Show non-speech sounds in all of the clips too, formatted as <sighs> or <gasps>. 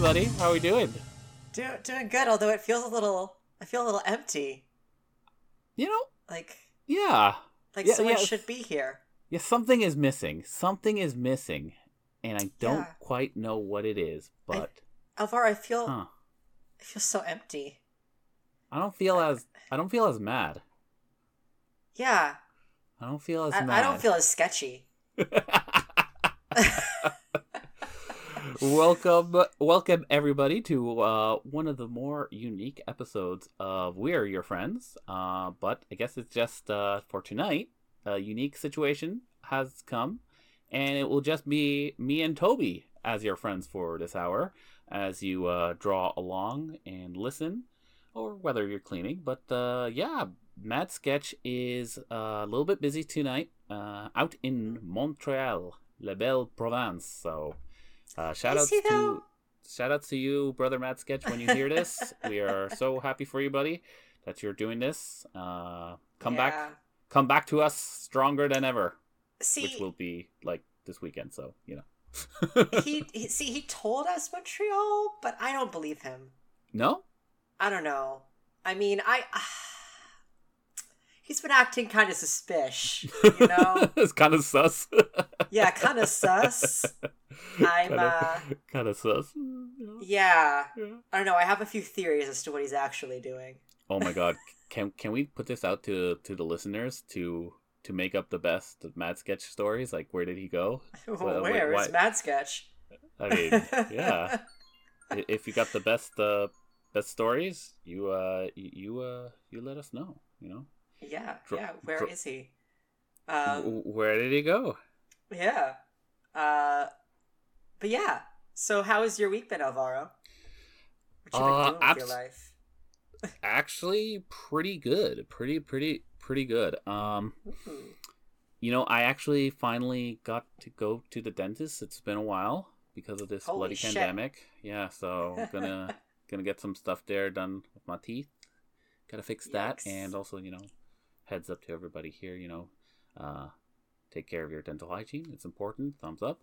buddy? How are we doing? do, doing good, although it feels a little. I feel a little empty. You know, Like yeah, like Yeah, someone yeah. should be here. yeah. Something is missing. Something is missing, and I don't Yeah. quite know what it is. But Alvaro, I feel huh, I feel so empty. I don't feel as I don't feel as mad. Yeah, I don't feel as I, mad. I don't feel as sketchy. <laughs> <laughs> welcome, welcome everybody to uh, one of the more unique episodes of We Are Your Friends. Uh, but I guess it's just uh, for tonight. A unique situation has come, and it will just be me and Toby as your friends for this hour, as you uh, draw along and listen, or whether you're cleaning. But uh, yeah, Mad Sketch is uh, a little bit busy tonight, out in Montreal, La Belle Province. So. Uh, shout out to shout outs to you, brother Mad Sketch. When you hear this, we are so happy for you, buddy, that you're doing this. Uh, come back, come back to us stronger than ever, See, which will be like this weekend. So you know. <laughs> he, he see he told us Montreal, but I don't believe him. no, I don't know. I mean, I. he's been acting kind of suspicious, you <laughs> know. it's kind of sus. yeah, kind of sus. <laughs> I'm. uh kind of sus. Yeah, Yeah. I don't know. I have a few theories as to what he's actually doing. Oh my god, <laughs> can can we put this out to to the listeners to to make up the best Mad Sketch stories? Like, where did he go? Well, wait, Where is Mad Sketch? I mean, yeah. If you got the best uh best stories you uh you uh you let us know you know Yeah, Dro- yeah. Where dro- is he? Um, where did he go yeah. Uh, but yeah. So, how has your week been, Alvaro? What you been Uh, doing with your life? <laughs> actually pretty good pretty pretty pretty good um Ooh. you know i actually finally got to go to the dentist it's been a while because of this Holy bloody shit. pandemic yeah so I'm gonna <laughs> gonna get some stuff there done with my teeth gotta fix that and also you know heads up to everybody here you know uh take care of your dental hygiene. It's important. Thumbs up.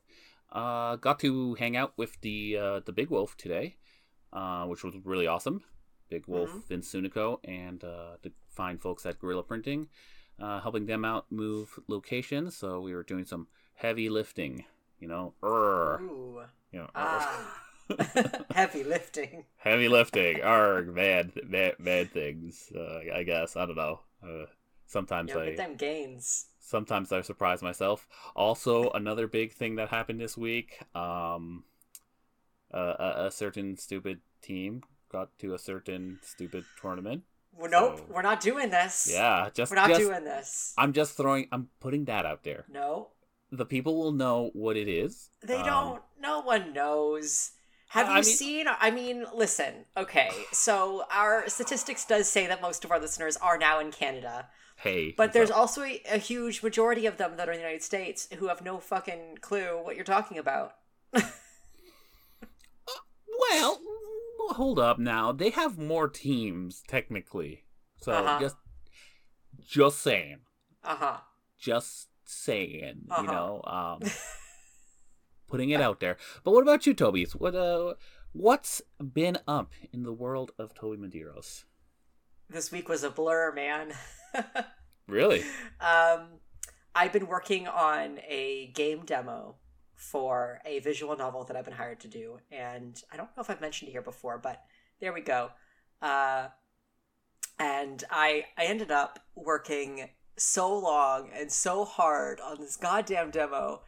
Uh got to hang out with the uh the big wolf today uh which was really awesome. Big wolf Mhm. vince sunico and uh the fine folks at gorilla printing uh helping them out move locations. So we were doing some heavy lifting you know. Ooh. you know Ah. <laughs> Heavy lifting. heavy lifting. Arg. Bad bad, bad things uh, i guess. I don't know. Uh, sometimes i with them gains. sometimes I surprise myself. Also, another big thing that happened this week, um, uh, a, a certain stupid team got to a certain stupid tournament. Well, nope, So- we're not doing this. Yeah, just We're not just, doing this. I'm just throwing. I'm putting that out there. No, The people will know what it is. they Um, don't. No one knows. Have I you mean- seen? I mean, listen. Okay, so our statistics does say that most of our listeners are now in Canada, Hey, but there's up? also a, a huge majority of them that are in the United States who have no fucking clue what you're talking about. <laughs> well, hold up now. They have more teams technically, so Uh-huh. just just saying. Uh huh. just saying, Uh-huh. you know, um, <laughs> putting it out there. But what about you, Toby? What uh, what's been up in the world of Toby Medeiros? This week was a blur, man. <laughs> Really? Um, I've been working on a game demo for a visual novel that I've been hired to do, and I don't know if I've mentioned it here before, but there we go. Uh, and I I ended up working so long and so hard on this goddamn demo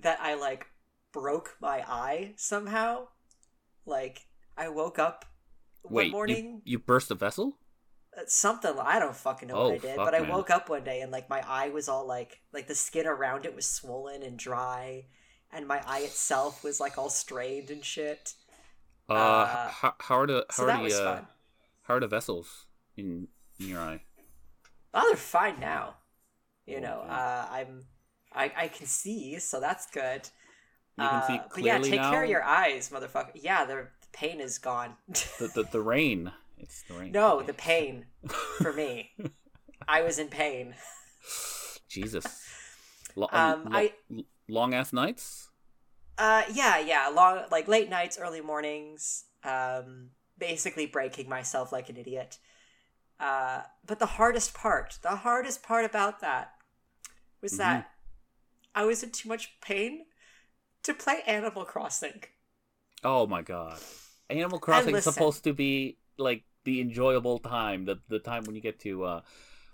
that I like broke my eye somehow. Like I woke up one Wait, morning you, you burst a vessel? Something I don't fucking know Oh, what I did, fuck, but I man. woke up one day and like my eye was all like like the skin around it was swollen and dry, and my eye itself was like all strained and shit. Uh, Uh, how, how are the how So are the uh, how are the vessels in in your eye? Oh, they're fine now. You know, Okay. uh, I'm I I can see, so that's good. You can see Uh, but yeah, take now. care of your eyes, motherfucker. Yeah, the the pain is gone. the, <laughs> the the rain. It's the no, the <laughs> pain for me. I was in pain. Jesus. Lo- Um, I- long ass nights. Uh, yeah, yeah, long like late nights, early mornings. Um, basically breaking myself like an idiot. Uh, but the hardest part, the hardest part about that was that I was in too much pain to play Animal Crossing. Oh my god. Animal Crossing is supposed to be like the enjoyable time, the the time when you get to uh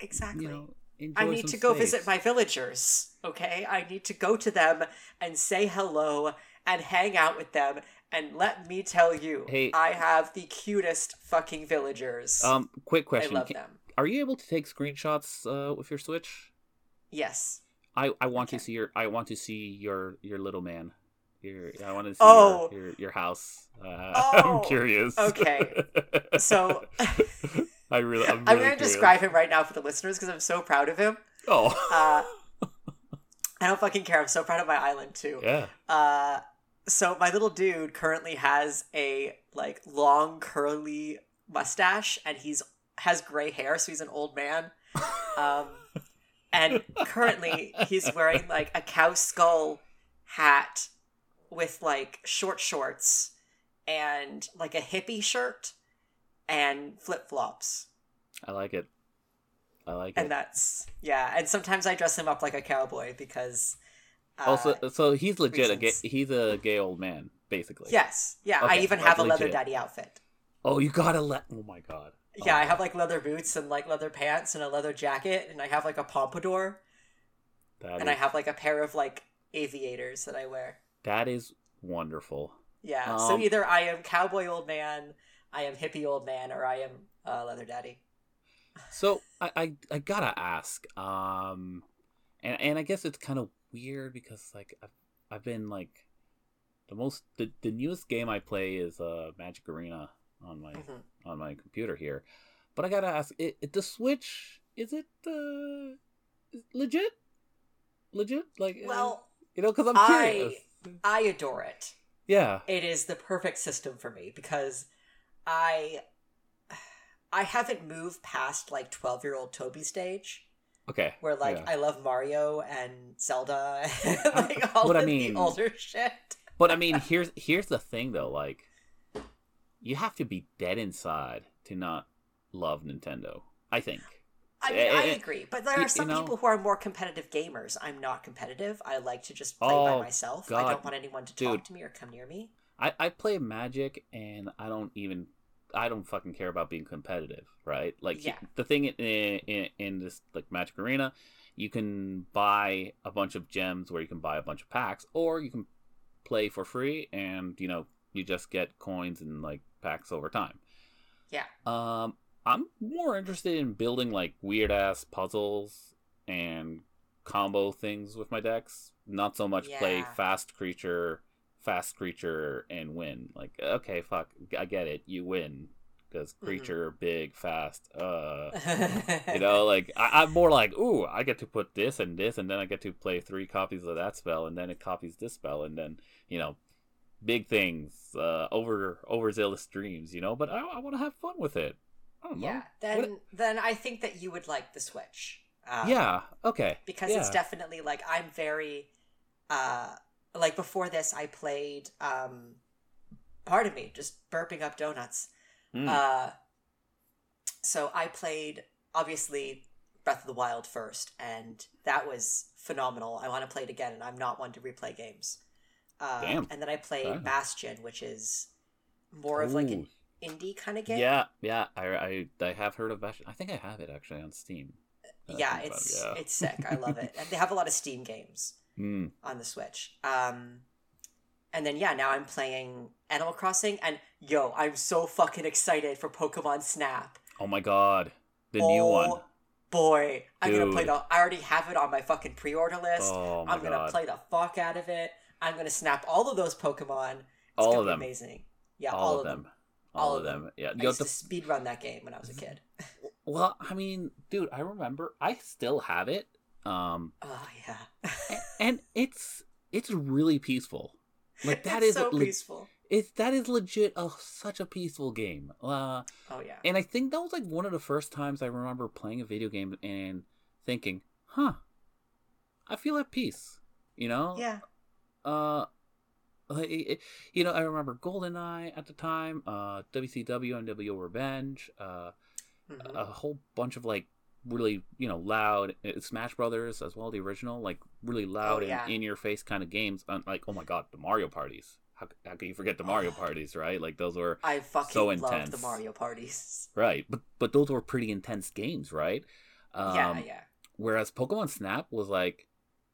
Exactly. you know I need to go visit my villagers, okay? I need to go to them and say hello and hang out with them. And let me tell you, Hey. I have the cutest fucking villagers. Um quick I question. love Can- them. Are you able to take screenshots uh with your Switch? Yes. I I want to see your I want to see your your little man. Your I want to see Oh. your, your your house. Uh, <laughs> Oh, I'm curious. okay. So- <laughs> <laughs> I really I'm, I'm going to describe him right now for the listeners because I'm so proud of him. Oh. Uh, I don't fucking care. I'm so proud of my island too. yeah. Uh, so my little dude currently has a like long curly mustache, and he's has gray hair, so he's an old man. Um, and currently he's wearing like a cow skull hat with like short shorts and like a hippie shirt and flip flops. I like it. I like it. And that's yeah. And sometimes I dress him up like a cowboy because. Uh, also, so he's legit. A gay, he's a gay old man, basically. Yes, yeah. I even have a leather legit. daddy outfit. Oh, you gotta let. Oh my god. Yeah, Oh, I have like leather boots and like leather pants and a leather jacket, and I have like a pompadour, that and I have like a pair of like aviators that I wear. That is wonderful. Yeah, so Um, either I am cowboy old man, I am hippie old man, or I am uh, leather daddy. So I, I I gotta ask, um, and and I guess it's kind of weird because like I've I've been like the most the, the newest game I play is uh Magic Arena on my Mhm. on my computer here, but I gotta ask, it, it the Switch is it uh legit? Legit? Like uh, Well, you know, because I'm curious. I adore it. Yeah. It is the perfect system for me because I I haven't moved past like twelve year old Toby stage. Okay. where like yeah. I love Mario and Zelda and <laughs> like all What I mean- the older shit. But I mean, <laughs> here's here's the thing though, like you have to be dead inside to not love Nintendo. I think. I mean, Eh, I eh, agree, but there are some you know- people who are more competitive gamers. I'm not competitive. I like to just play Oh, by myself. I don't want anyone to Dude. talk to me or come near me. I I play Magic and I don't even I don't fucking care about being competitive, right? Like Yeah. the thing in, in in this like Magic Arena, you can buy a bunch of gems where you can buy a bunch of packs, or you can play for free and you know you just get coins and like packs over time. Yeah. Um, I'm more interested in building like weird ass puzzles and combo things with my decks. Not so much play fast creature, fast creature and win. Like, okay, fuck, I get it, you win because Mm-hmm. creature big, fast. Uh, <laughs> you know, like I, I'm more like, ooh, I get to put this and this, and then I get to play three copies of that spell, and then it copies this spell, and then you know, big things, uh, over overzealous dreams, you know. But I, I want to have fun with it. Know. yeah, then then I think that you would like the Switch. Um, yeah. Okay. because yeah. it's definitely like I'm very uh like before this I played um pardon me, just burping up donuts. Mm. Uh so I played obviously Breath of the Wild first and that was phenomenal. I want to play it again and I'm not one to replay games. Uh, Damn. and then I played. Bastion, which is more of like an. Indie kind of game. Yeah, yeah. I, I I have heard of Bastion. I think I have it actually on Steam. That yeah, it, it's yeah. it's sick. I love it. <laughs> They have a lot of Steam games. Mm. on the Switch. Um, and then yeah, now I'm playing Animal Crossing, and yo, I'm so fucking excited for Pokemon Snap. Oh my god, the new one. Boy, I'm gonna play Dude. the. I already have it on my fucking pre-order list. Oh I'm gonna god. play the fuck out of it. I'm gonna snap all of those Pokemon. It's All gonna of be them. Amazing. Yeah, all, of them. All, of them. Yeah. I used to speed run that game when I was a kid. <laughs> Well, I mean, dude, I remember I still have it. Um Oh yeah, <laughs> and it's it's really peaceful. Like that it's is so le- peaceful. it's that is legit a such a peaceful game. Uh Oh yeah. and I think that was like one of the first times I remember playing a video game and thinking, "Huh. I feel at peace." You know? Yeah. Uh Like, it- it- you know, I remember GoldenEye at the time, uh, WCW, NWO Revenge, uh, Mhm. a whole bunch of like really, you know, loud uh, Smash Brothers as well, the original, like really loud Oh, yeah. and in your face kind of games. And like, oh my god, the Mario parties. How, how can you forget the Mario Oh. parties, right? Like those were I fucking so love the. Mario parties. right, but but those were pretty intense games, right? Um, yeah, yeah, Whereas Pokemon Snap was like,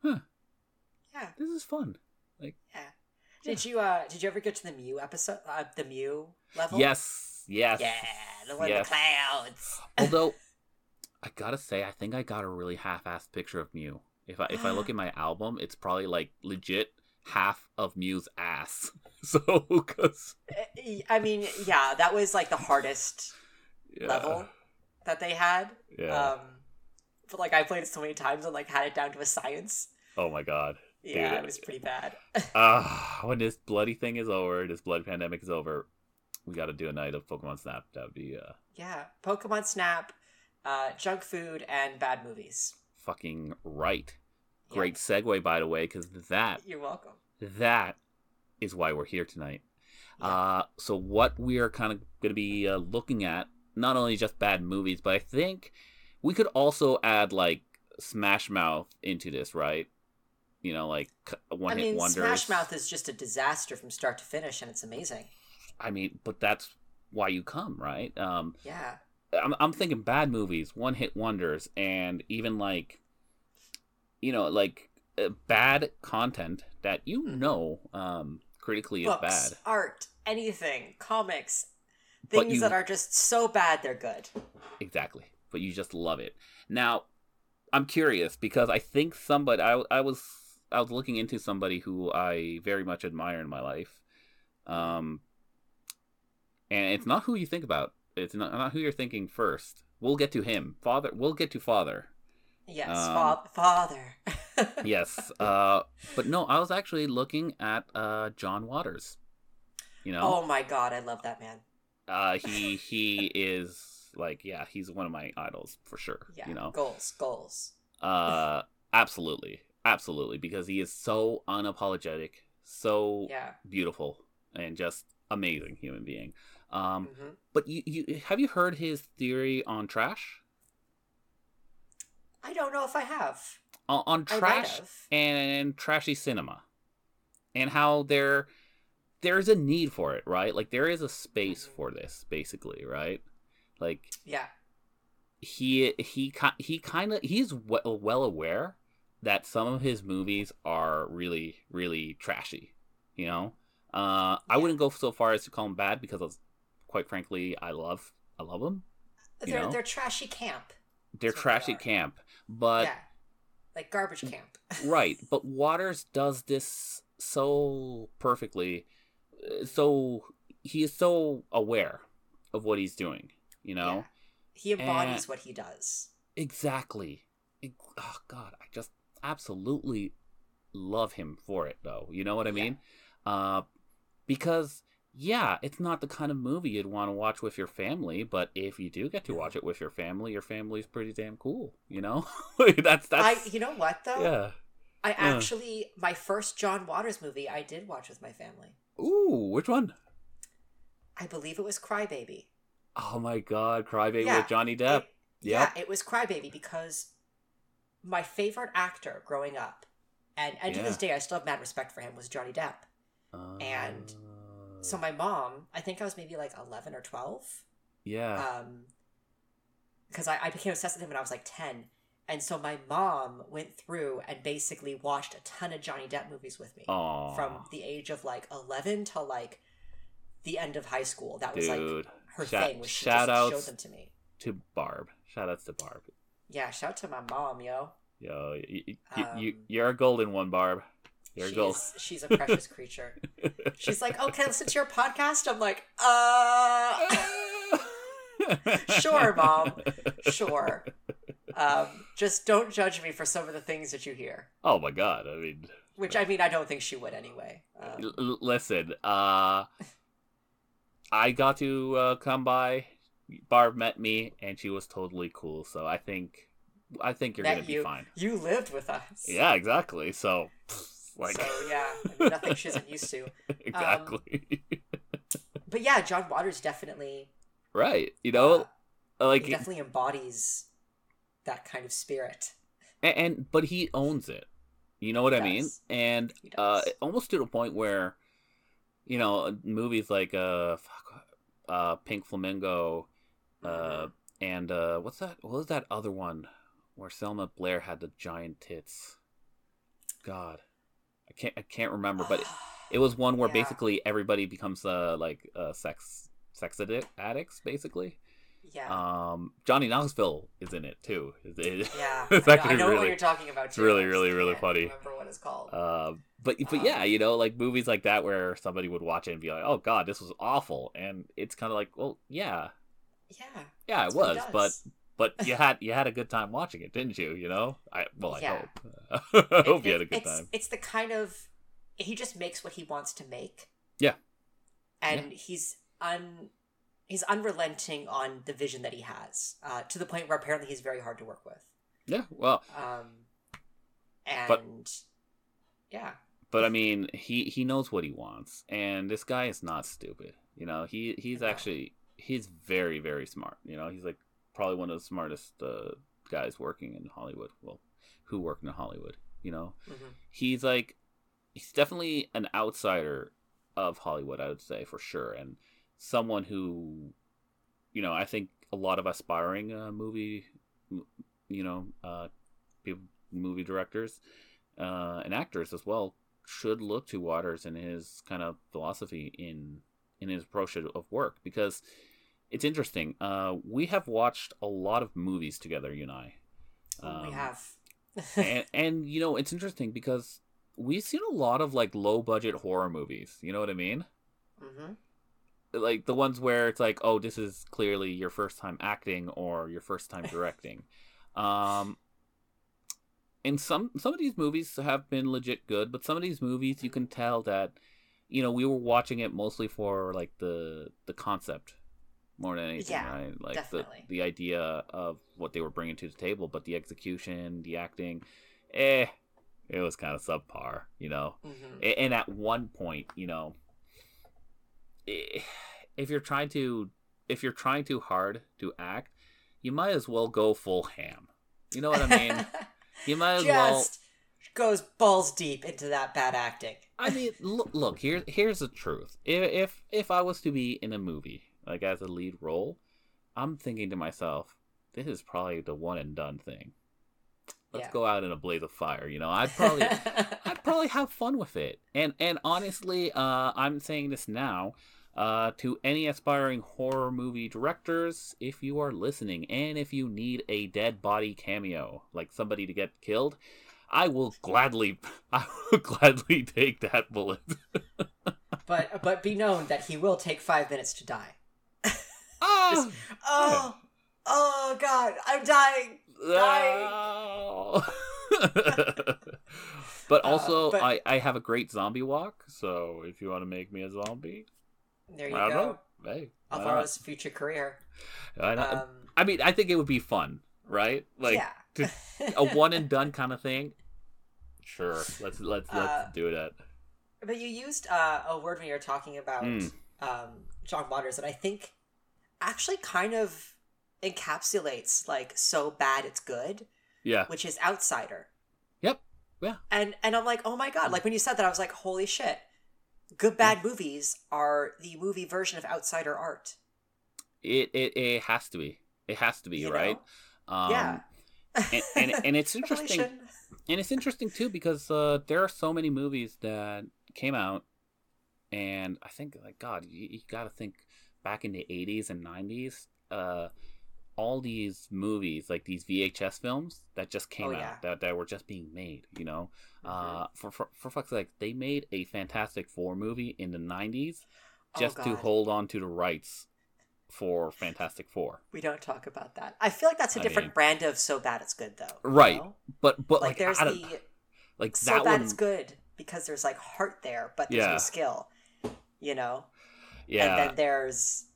huh, yeah, this is fun. Like, yeah. Did you uh did you ever get to the Mew episode? Uh, the Mew level? Yes, yes. Yeah, the one yes. in the clouds. Although <laughs> I gotta say, I think I got a really half-assed picture of Mew. If I if I look <gasps> at my album, it's probably like legit half of Mew's ass. <laughs> So, cause Uh, I mean, yeah, that was like the hardest yeah, level that they had. yeah. Um, but like I played it so many times and like had it down to a science. oh my god. Yeah, it was pretty bad. <laughs> Ah, when this bloody thing is over, this blood pandemic is over, we got to do a night of Pokemon Snap. That would be uh yeah, Pokemon Snap, uh, junk food, and bad movies. fucking right. Yeah. Great segue, by the way, because that You're welcome. that is why we're here tonight. Yeah. Uh, so what we are kind of going to be uh, looking at, not only just bad movies, but I think we could also add like Smash Mouth into this, right? You know, like one I hit mean, wonders. Smash Mouth is just a disaster from start to finish, and it's amazing. I mean, but that's why you come, right? Um, Yeah, I'm, I'm thinking bad movies, one hit wonders, and even like, you know, like uh, bad content that you Mhm. know um, critically books, is bad. art, anything, comics, things you- that are just so bad they're good. Exactly. But you just love it. Now, I'm curious because I think somebody I, I was I was looking into somebody who I very much admire in my life. Um and it's not who you think about. It's not, not who you're thinking first. We'll get to him. Father we'll get to father. Yes, Um, fa- father. <laughs> Yes. uh but no, I was actually looking at uh John Waters. You know? Oh my god, I love that man. Uh he he <laughs> is like yeah, he's one of my idols for sure. Yeah, You know? goals, goals. Uh, absolutely, absolutely, because he is so unapologetic, so Yeah. beautiful, and just amazing human being. Um, hmm but you, you have you heard his theory on trash? I don't know if I have. On, on trash and trashy cinema, and how there there's a need for it, right? Like there is a space Mhm. for this, basically, right? Like Yeah. he he he kind of he's well, well aware that some of his movies are really really trashy you know uh i wouldn't go so far as to call them bad because of, quite frankly i love i love them They're know? they're trashy camp. they're what they trashy camp but yeah. Like garbage camp. right <laughs> but waters does this so perfectly uh, so he is so aware of what he's doing you know Yeah. He embodies And- what he does. Exactly. Ex- Oh God, I just absolutely love him for it, though. You know what I Yeah. mean? Uh, because yeah, it's not the kind of movie you'd want to watch with your family, but if you do get to watch it with your family, your family's pretty damn cool. You know? <laughs> that's I that's you know what though? yeah. I actually my first John Waters movie I did watch with my family. Ooh, which one? I believe it was Crybaby. Oh my God, Crybaby Yeah, with Johnny Depp. It- Yep. Yeah, it was Crybaby because my favorite actor growing up, and, and to this day I still have mad respect for him, was Johnny Depp. and Uh, So my mom, I think I was maybe like eleven or twelve, yeah. um, because I, I became obsessed with him when I was like ten, and so my mom went through and basically watched a ton of Johnny Depp movies with me Aw, from the age of like eleven to like the end of high school. That was like her shout- thing. Was she shout just outs showed them to me. to Barb. Shout outs to Barb. Yeah, shout out to my mom, yo. Yo, you, you, you, Um, you're a golden one, Barb. You're a gold. She's, <laughs> she's a precious creature. <laughs> She's like, oh, can I listen to your podcast? I'm like, uh, <laughs> Sure, Mom. sure. Um, just don't judge me for some of the things that you hear. Oh my god! I mean, Which I mean, I don't think she would anyway. Um, l- listen. Uh, I got to uh, come by. Barb met me, and she was totally cool. So I think, I think you're Met gonna you. be fine. you lived with us. Yeah, exactly. So Like So yeah, I <laughs> mean, nothing she isn't used to. exactly. But yeah, John Waters definitely right. You know, uh, like he definitely embodies that kind of spirit. and, and but he owns it. You know what He I mean? And uh, almost to the point where, you know, movies like uh, fuck, uh, Pink Flamingo, uh, and uh, what's that? What was that other one where Selma Blair had the giant tits? God, I can't I can't remember, but it, it was one where <sighs> Yeah. basically everybody becomes uh like uh sex sex addic- addicts basically. yeah, Um, Johnny Knoxville is in it too. It- it- <laughs> yeah. it's I know, I actually know what you're talking about. it's really, really, really funny. Remember what it's called? Uh, but but Um, yeah, you know, like movies like that where somebody would watch it and be like, "Oh God, this was awful," and it's kind of like, "Well, yeah, yeah, yeah, it was," but <laughs> but you had you had a good time watching it, didn't you? You know, I well, I Yeah. hope <laughs> I hope It- you had a good it's, time. It's the kind of he just makes what he wants to make. Yeah. and he's un he's unrelenting on the vision that he has uh, to the point where apparently he's very hard to work with. Yeah, well, Um, and But- yeah, but I mean, he he knows what he wants, and this guy is not stupid. You know, he he's No. actually he's very very smart. You know, he's like probably one of the smartest uh, guys working in Hollywood. Well, who work in Hollywood? You know, mhm. he's like he's definitely an outsider of Hollywood, I would say for sure, and someone who, you know, I think a lot of aspiring uh, movie, you know, uh, people, movie directors uh, and actors as well should look to Waters and his kind of philosophy in in his approach of work because it's interesting. Uh, we have watched a lot of movies together, you and I. Oh, we Um, have. and, and you know it's interesting because we've seen a lot of like low budget horror movies you know what i mean hmm like the ones where it's like oh this is clearly your first time acting or your first time directing <laughs> um and some some of these movies have been legit good but some of these movies you can tell that you know we were watching it mostly for like the the concept more than anything Yeah, right? Like definitely. the the idea of what they were bringing to the table but the execution the acting eh it was kind of subpar you know? Hmm and at one point you know if you're trying to if you're trying too hard to act you might as well go full ham. You know what i mean? <laughs> You might as well goes balls deep into that bad acting. i mean look, look here here's the truth. If if i was to be in a movie like as a lead role i'm thinking to myself this is probably the one and done thing let's Yeah. go out in a blaze of fire you know i'd probably <laughs> I'd probably have fun with it. And and honestly, uh, I'm saying this now uh, to any aspiring horror movie directors, if you are listening, and if you need a dead body cameo, like somebody to get killed, I will gladly, <laughs> I will gladly <laughs> take that bullet. but but be known that he will take five minutes to die. Ah! <gasps> Oh, oh God, I'm dying. No. <laughs> but Uh, also, but- I, I have a great zombie walk, so if you want to make me a zombie, There you I go. know. Hey? Alvaro's future career. I, Um, I mean, I think it would be fun, right? Like yeah. a one and done kind of thing. Sure, let's let's let's Uh, do that. But you used uh, a word when you were talking about Mm. um, John Waters and I think actually kind of encapsulates like so bad it's good, Yeah, which is outsider. Yep. Yeah. And and I'm like, oh my god! Like when you said that, I was like, holy shit! Good bad movies are the movie version of outsider art. it it, it has to be. It has to be you right. Um, yeah. and, and and it's <laughs> interesting. And it's interesting too because uh, there are so many movies that came out, and I think like God, you, you got to think back in the '80s and '90s. Uh, all these movies, like these VHS films that just came Oh, out, yeah. that, that were just being made, you know, Mhm. uh, for, for for fuck's sake, they made a Fantastic Four movie in the '90s Oh, just to hold on to the rights for Fantastic Four. We don't talk about that. I feel like that's a different mean- brand of so bad it's good though. you Right. know? But but Like, like, there's the like so that bad one, it's good because there's like heart there, but there's no skill. You know? Yeah. And then there's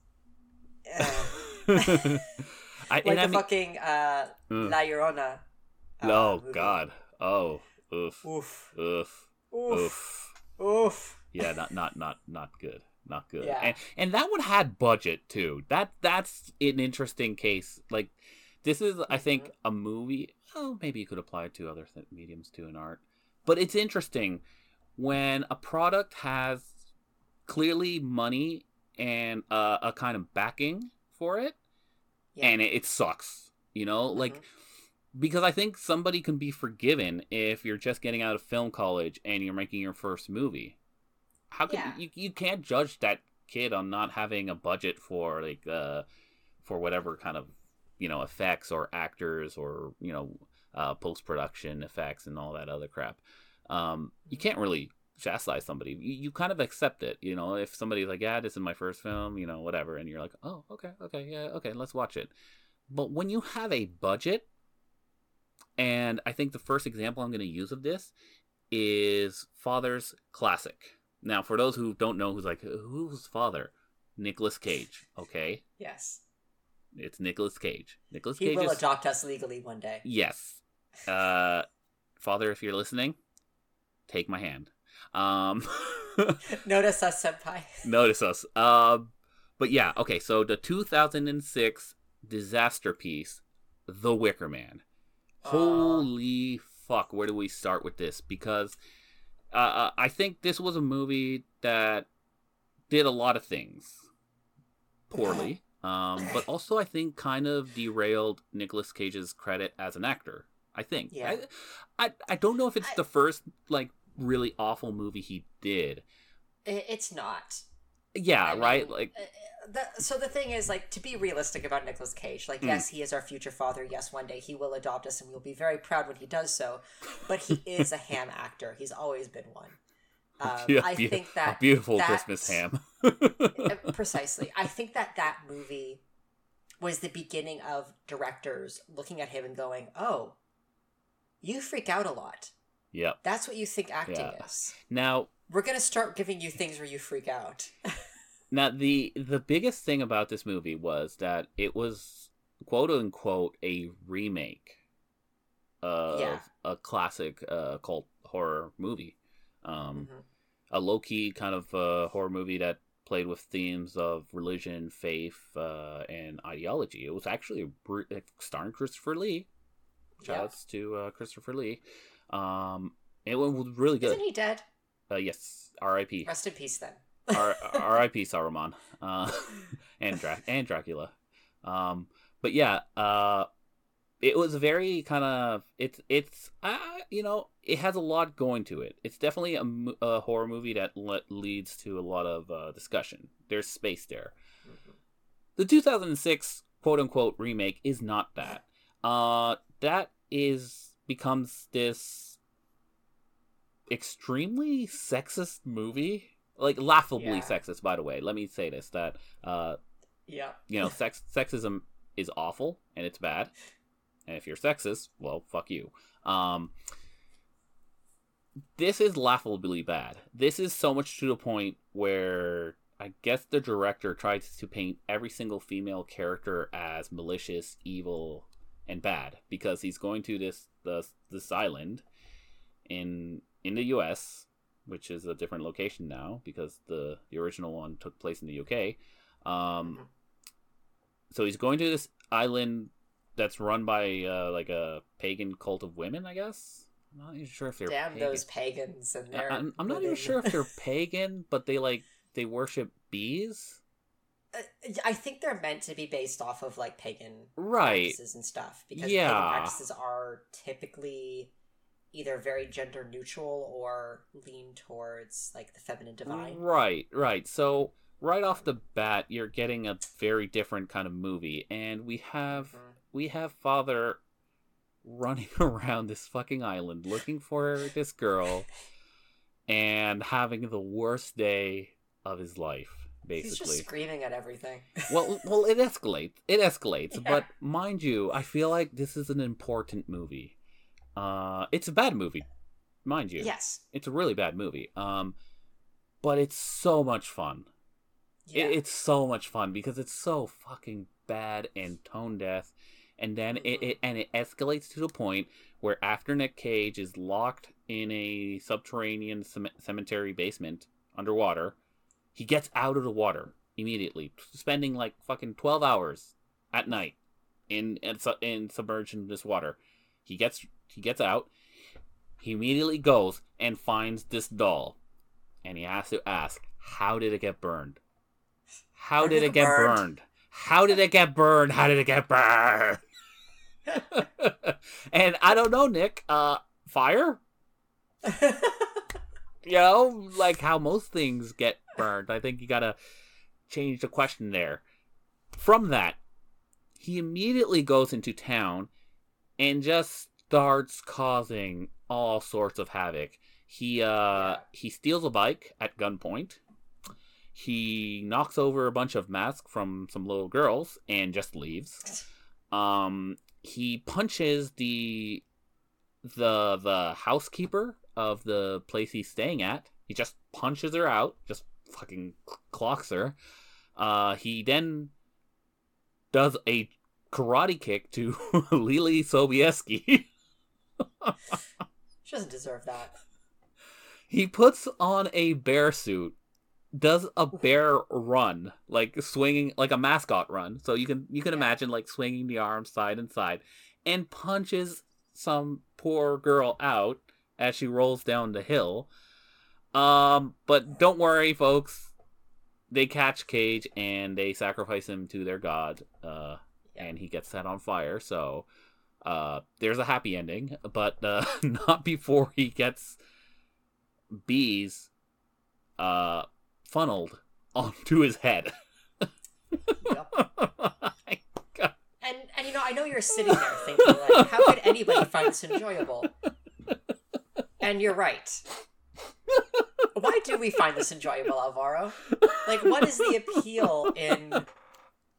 uh, <laughs> I, <laughs> like and the I mean, fucking uh, Mm. La Llorona. uh, oh movie. God, oh, oof, Oof. oof. Oof. Oof. Yeah, not not not not good. Not good. Yeah. And and that one had budget too. That that's an interesting case. Like this is I think Mhm. a movie. Oh, maybe you could apply it to other th- mediums too in art. But it's interesting when a product has clearly money and uh, a kind of backing for it Yeah. and it, it sucks. You know, like Mhm. because I think somebody can be forgiven if you're just getting out of film college and you're making your first movie. How can Yeah. you you can't judge that kid on not having a budget for like uh for whatever kind of you know effects or actors or you know uh post production effects and all that other crap. Um you can't really chastise somebody. You, you kind of accept it, you know, if somebody's like, "Yeah, this is my first film," you know, whatever and you're like, "Oh, okay, okay, yeah, okay, let's watch it." But when you have a budget and I think the first example I'm going to use of this is Father's Classic. Now, for those who don't know, who's like, who's Father? Nicolas Cage. Okay, <laughs> Yes. it's Nicolas Cage. Nicolas He Cage will is adopt us legally one day. yes. Uh, Father, if you're listening, take my hand. Um, <laughs> Notice us, senpai. notice us. Um, but yeah, okay. So the 2006 disaster piece, The Wicker Man. Aw. Holy fuck! Where do we start with this? Because uh, uh, I think this was a movie that did a lot of things poorly, um, but also I think kind of derailed Nicolas Cage's credit as an actor. I think. Yeah. I, I I don't know if it's I- the first like really awful movie he did. It's not. Yeah, I right. mean, Like uh, the, so the thing is, like, to be realistic about Nicolas Cage, like, Mm. yes, he is our future father. Yes, one day he will adopt us, and we'll be very proud when he does so. But he <laughs> is a ham actor. He's always been one. Um, Yeah, I beau- think a that beautiful that- Christmas ham. <laughs> <laughs> Uh, precisely. I think that that movie was the beginning of directors looking at him and going, "Oh, you freak out a lot. Yep. That's what you think acting Yeah. is. Now We're gonna start giving you things where you freak out." <laughs> Now the the biggest thing about this movie was that it was quote unquote a remake of Yeah. a classic uh, cult horror movie, um, Mhm. a low key kind of uh, horror movie that played with themes of religion, faith, uh, and ideology. It was actually starring Christopher Lee. Yeah. Shouts to uh, Christopher Lee. Um, it was really good. Isn't he dead? Uh, yes, R.I.P. Rest in peace, then. R- <laughs> R.I.P. Saruman, uh, <laughs> and Dra- and Dracula. Um, but yeah, uh, it was very kind of it's it's uh, you know it has a lot going to it. It's definitely a, a horror movie that le- leads to a lot of uh, discussion. There's space there. The 2006 quote unquote remake is not that. Uh, that is becomes this extremely sexist movie. Like laughably Yeah. sexist by the way. Let me say this that uh Yeah. you know sex sexism is awful and it's bad. And if you're sexist well fuck you. Um this is laughably bad. This is so much to the point where i guess the director tries to paint every single female character as malicious evil and bad because he's going to this this, this island in in the us which is a different location now because the the original one took place in the uk um Mhm. so he's going to this island that's run by uh, like a pagan cult of women, I guess. I'm not even sure if they're Damn pagan. those pagans and their. I'm, I'm not even sure if they're <laughs> pagan, but they like they worship bees. Uh, I think they're meant to be based off of like pagan Right. practices and stuff because Yeah. pagan practices are typically either very gender neutral or lean towards like the feminine divine. Right, right. So right off the bat, you're getting a very different kind of movie, and we have Mhm. we have father running <laughs> around this fucking island looking for this girl <laughs> and having the worst day of his life He's basically just screaming at everything. <laughs> well well it escalates it escalates Yeah. but mind you i feel like this is an important movie uh it's a bad movie mind you yes. it's a really bad movie um but it's so much fun Yeah. it, it's so much fun because it's so fucking bad and tone deaf and then it, Mhm. it and it escalates to the point where after Nick Cage is locked in a subterranean cem- cemetery basement underwater, he gets out of the water immediately, spending like fucking twelve hours at night in in, in submerged in this water. He gets he gets out. He immediately goes and finds this doll, and he has to ask, "How did it get burned? How did it get burned? burned? How did it get burned? How did it get burned?" <laughs> <laughs> and I don't know, Nick. Uh, fire. <laughs> You know, like how most things get burned. I think you gotta change the question there. From that, he immediately goes into town and just starts causing all sorts of havoc. He uh he steals a bike at gunpoint. He knocks over a bunch of masks from some little girls and just leaves. Um he punches the the the housekeeper of the place he's staying at. He just punches her out, just fucking clocks her. Uh, he then does a karate kick to <laughs> Leelee Sobieski. she doesn't deserve that. he puts on a bear suit, does a bear run, like swinging, like a mascot run. So you can you can Yeah. imagine like swinging the arms side and side, and punches some poor girl out as she rolls down the hill. Um, but don't worry, folks. They catch Cage and they sacrifice him to their god. Uh, and he gets set on fire. So, uh, there's a happy ending, but uh, <laughs> not before he gets bees, uh, funneled onto his head. Yep. <laughs> And and you know, I know you're sitting there thinking like, how could anybody find this enjoyable? <laughs> And you're right. Why do we find this enjoyable, Alvaro? Like, what is the appeal in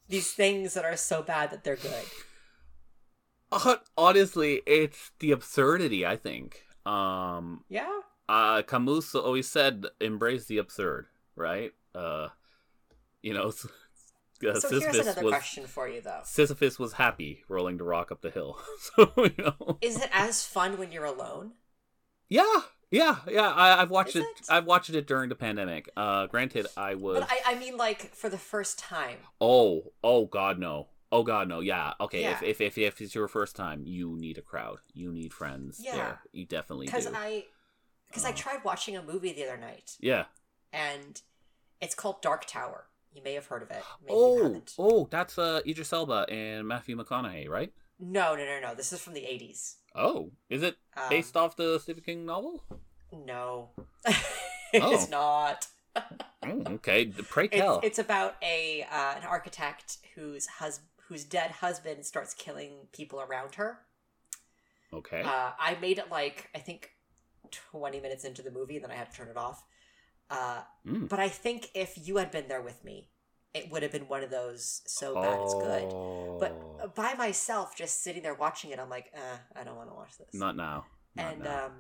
these things that are so bad that they're good? Honestly, it's the absurdity. I think. Um, Yeah. uh, Camus always said, "Embrace the absurd." Right? Uh, you know, <laughs> s- uh, So here's another was question for you, though: Sisyphus was happy rolling the rock up the hill. <laughs> so you know, Is it as fun when you're alone? Yeah, yeah, yeah. I, I've watched it, it? I've watched it during the pandemic. Uh, granted, I was. But I, I mean, like for the first time. Oh, oh God, no. Oh God, no. Yeah. Okay. Yeah. If, if if if it's your first time, you need a crowd. You need friends. Yeah. There. You definitely Because. I, because I Uh. tried watching a movie the other night, Yeah. and it's called Dark Tower. You may have heard of it. Maybe you Oh, haven't. oh, that's uh Idris Elba and Matthew McConaughey, right? No, no, no, no. This is from the '80s. Oh, is it Um, based off the Stephen King novel? No, <laughs> it's Oh. not. <laughs> Oh, okay. Pray It's, tell. it's about a uh, an architect whose hus- whose dead husband starts killing people around her. okay. Uh, I made it like I think twenty minutes into the movie, and then I had to turn it off. Uh, Mm. But I think if you had been there with me, it would have been one of those so bad it's good. But Oh. uh, by myself, just sitting there watching it, I'm like, eh, I don't want to watch this. not now. Not and now. um,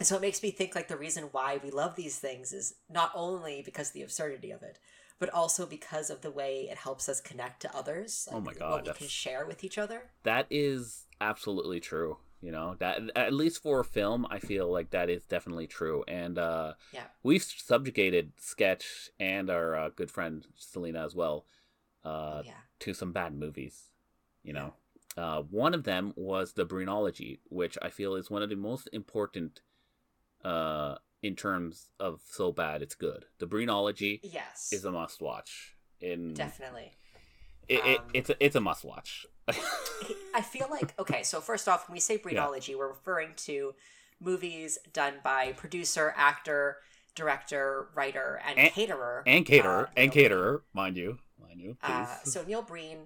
so it makes me think like the reason why we love these things is not only because of the absurdity of it, but also because of the way it helps us connect to others. Oh my What God, we can share with each other. that is absolutely true you know that at least for film i feel like that is definitely true and uh Yeah. we've subjugated sketch and our uh, good friend selena as well uh yeah. to some bad movies you know uh one of them was the Breenology, which i feel is one of the most important uh in terms of so bad it's good the Breenology Yes. is a must watch in Definitely. It, it, Um, it's a, it's a must watch <laughs> I feel like okay. So first off, when we say Breenology, we're referring to movies done by producer, actor, director, writer, and, And- caterer. and caterer uh, and Neil Breen. caterer mind you mind you Uh, so Neil Breen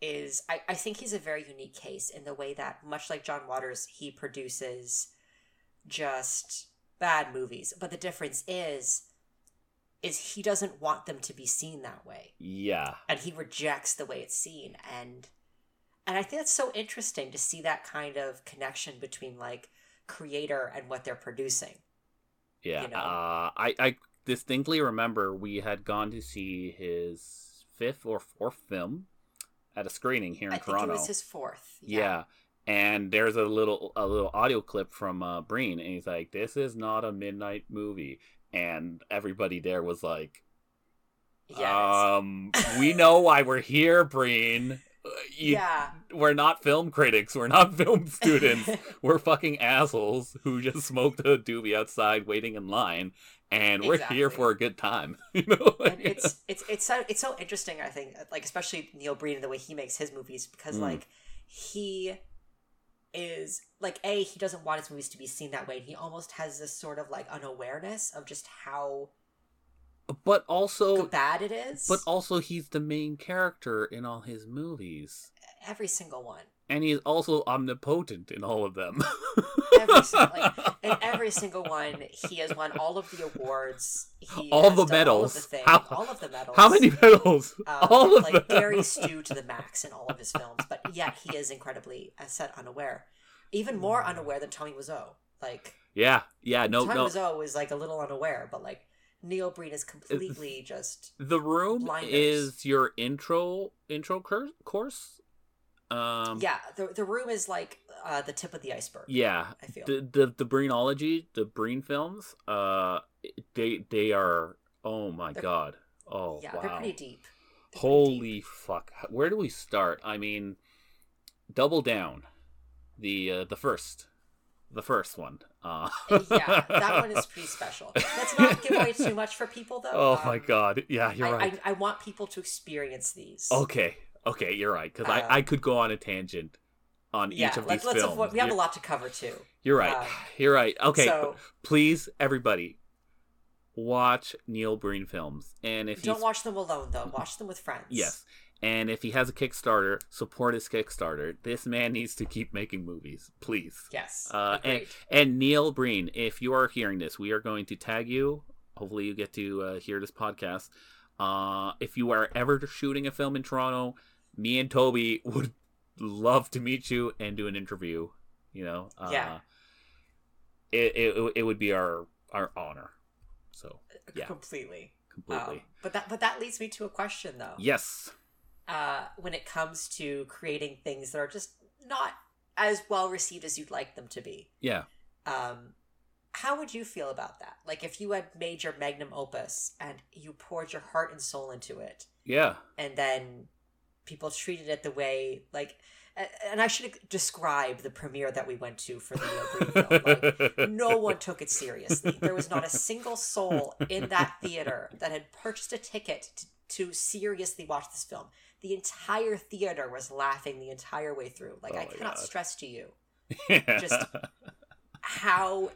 is, I, I think he's a very unique case in the way that, much like John Waters, he produces just bad movies. But the difference is, is he doesn't want them to be seen that way, yeah and he rejects the way it's seen. And and I think that's so interesting to see that kind of connection between like creator and what they're producing. yeah you know? uh i i distinctly remember we had gone to see his fifth or fourth film at a screening here in I Toronto. think it was his fourth. yeah. and there's a little a little audio clip from uh, Breen, and he's like, "This is not a midnight movie," and everybody there was like, Yeah. "Um, we know why we're here, Breen. Uh, You, yeah. We're not film critics. We're not <laughs> film students. <laughs> we're fucking assholes who just smoked a doobie outside waiting in line, and we're here for a good time. <laughs> you know, and it's it's it's so it's so interesting. I think, like especially Neil Breen and the way he makes his movies, because Mm. like he is like a he doesn't want his movies to be seen that way, and he almost has this sort of like unawareness of just how but also, bad it is. but also, he's the main character in all his movies, every single one, and he's also omnipotent in all of them. Every single- like, <laughs> in every single one, he has won all of the awards. He All the done All of medals. the things, How- all of the medals. How many medals? Um, <laughs> all of like them. Gary Stu to the max in all of his films, but yet he is incredibly, as said, unaware. Even more unaware than Tommy Wiseau. Like Yeah, yeah. No, Tommy no. Wiseau is like a little unaware, but like Neil Breen is completely just The room Blinders. is your intro intro cur- course. Um, yeah. The the room is like uh, the tip of the iceberg. yeah. I feel The the the Breenology, the Breen films, uh, they they are. Oh my They're- god. Oh yeah, wow. they're pretty deep. They're pretty deep. Holy fuck! Where do we start? I mean, double down. The uh, the first, the first one. Uh, yeah, that one is pretty <laughs> special. Let's not give away too much for people, though. Oh my Um, god! Yeah, you're I, right. I, I want people to experience these. Okay, okay, you're right. Because Uh, I I could go on a tangent on yeah, each of let's, these let's films. avoid, we have a You're- lot to cover too. You're right. um, you're right. Okay, so please, everybody, watch Neil Breen films, and if don't watch them alone though. Watch them with friends. yes, and if he has a Kickstarter, support his Kickstarter. This man needs to keep making movies, please. Yes. Uh, and, and Neil Breen, if you are hearing this, we are going to tag you. Hopefully, you get to uh, hear this podcast. Uh, if you are ever shooting a film in Toronto, me and Toby <laughs> would love to meet you and do an interview. You know, uh, Yeah. it, it it would be our our honor. So yeah. completely. completely, Um, but that but that leads me to a question though. yes, Uh, when it comes to creating things that are just not as well received as you'd like them to be. yeah, Um, how would you feel about that? Like if you had made your magnum opus and you poured your heart and soul into it, yeah, and then people treated it the way like and I should describe the premiere that we went to for the. Like, no one <laughs> took it seriously. There was not a single soul in that theater that had purchased a ticket to, to seriously watch this film. The entire theater was laughing the entire way through. Like Oh I cannot God. stress to you yeah. Just- how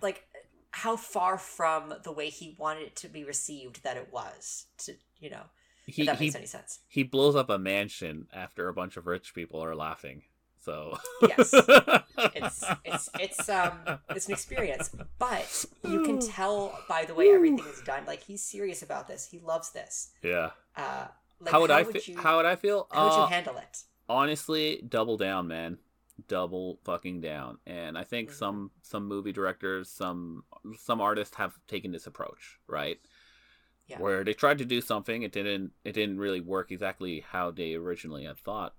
like how far from the way he wanted it to be received that it was to you know he if that he any sense he blows up a mansion after a bunch of rich people are laughing. So Yes. it's it's it's <laughs> um it's an experience but you can <sighs> tell by the way everything is done like he's serious about this he loves this yeah. uh like, how would I feel? you, How would I feel? how would you Uh, handle it honestly, double down, man. Double fucking down. And I think Mhm. some some movie directors, some some artists have taken this approach, right? Yeah. Where they tried to do something, it didn't it didn't really work exactly how they originally had thought.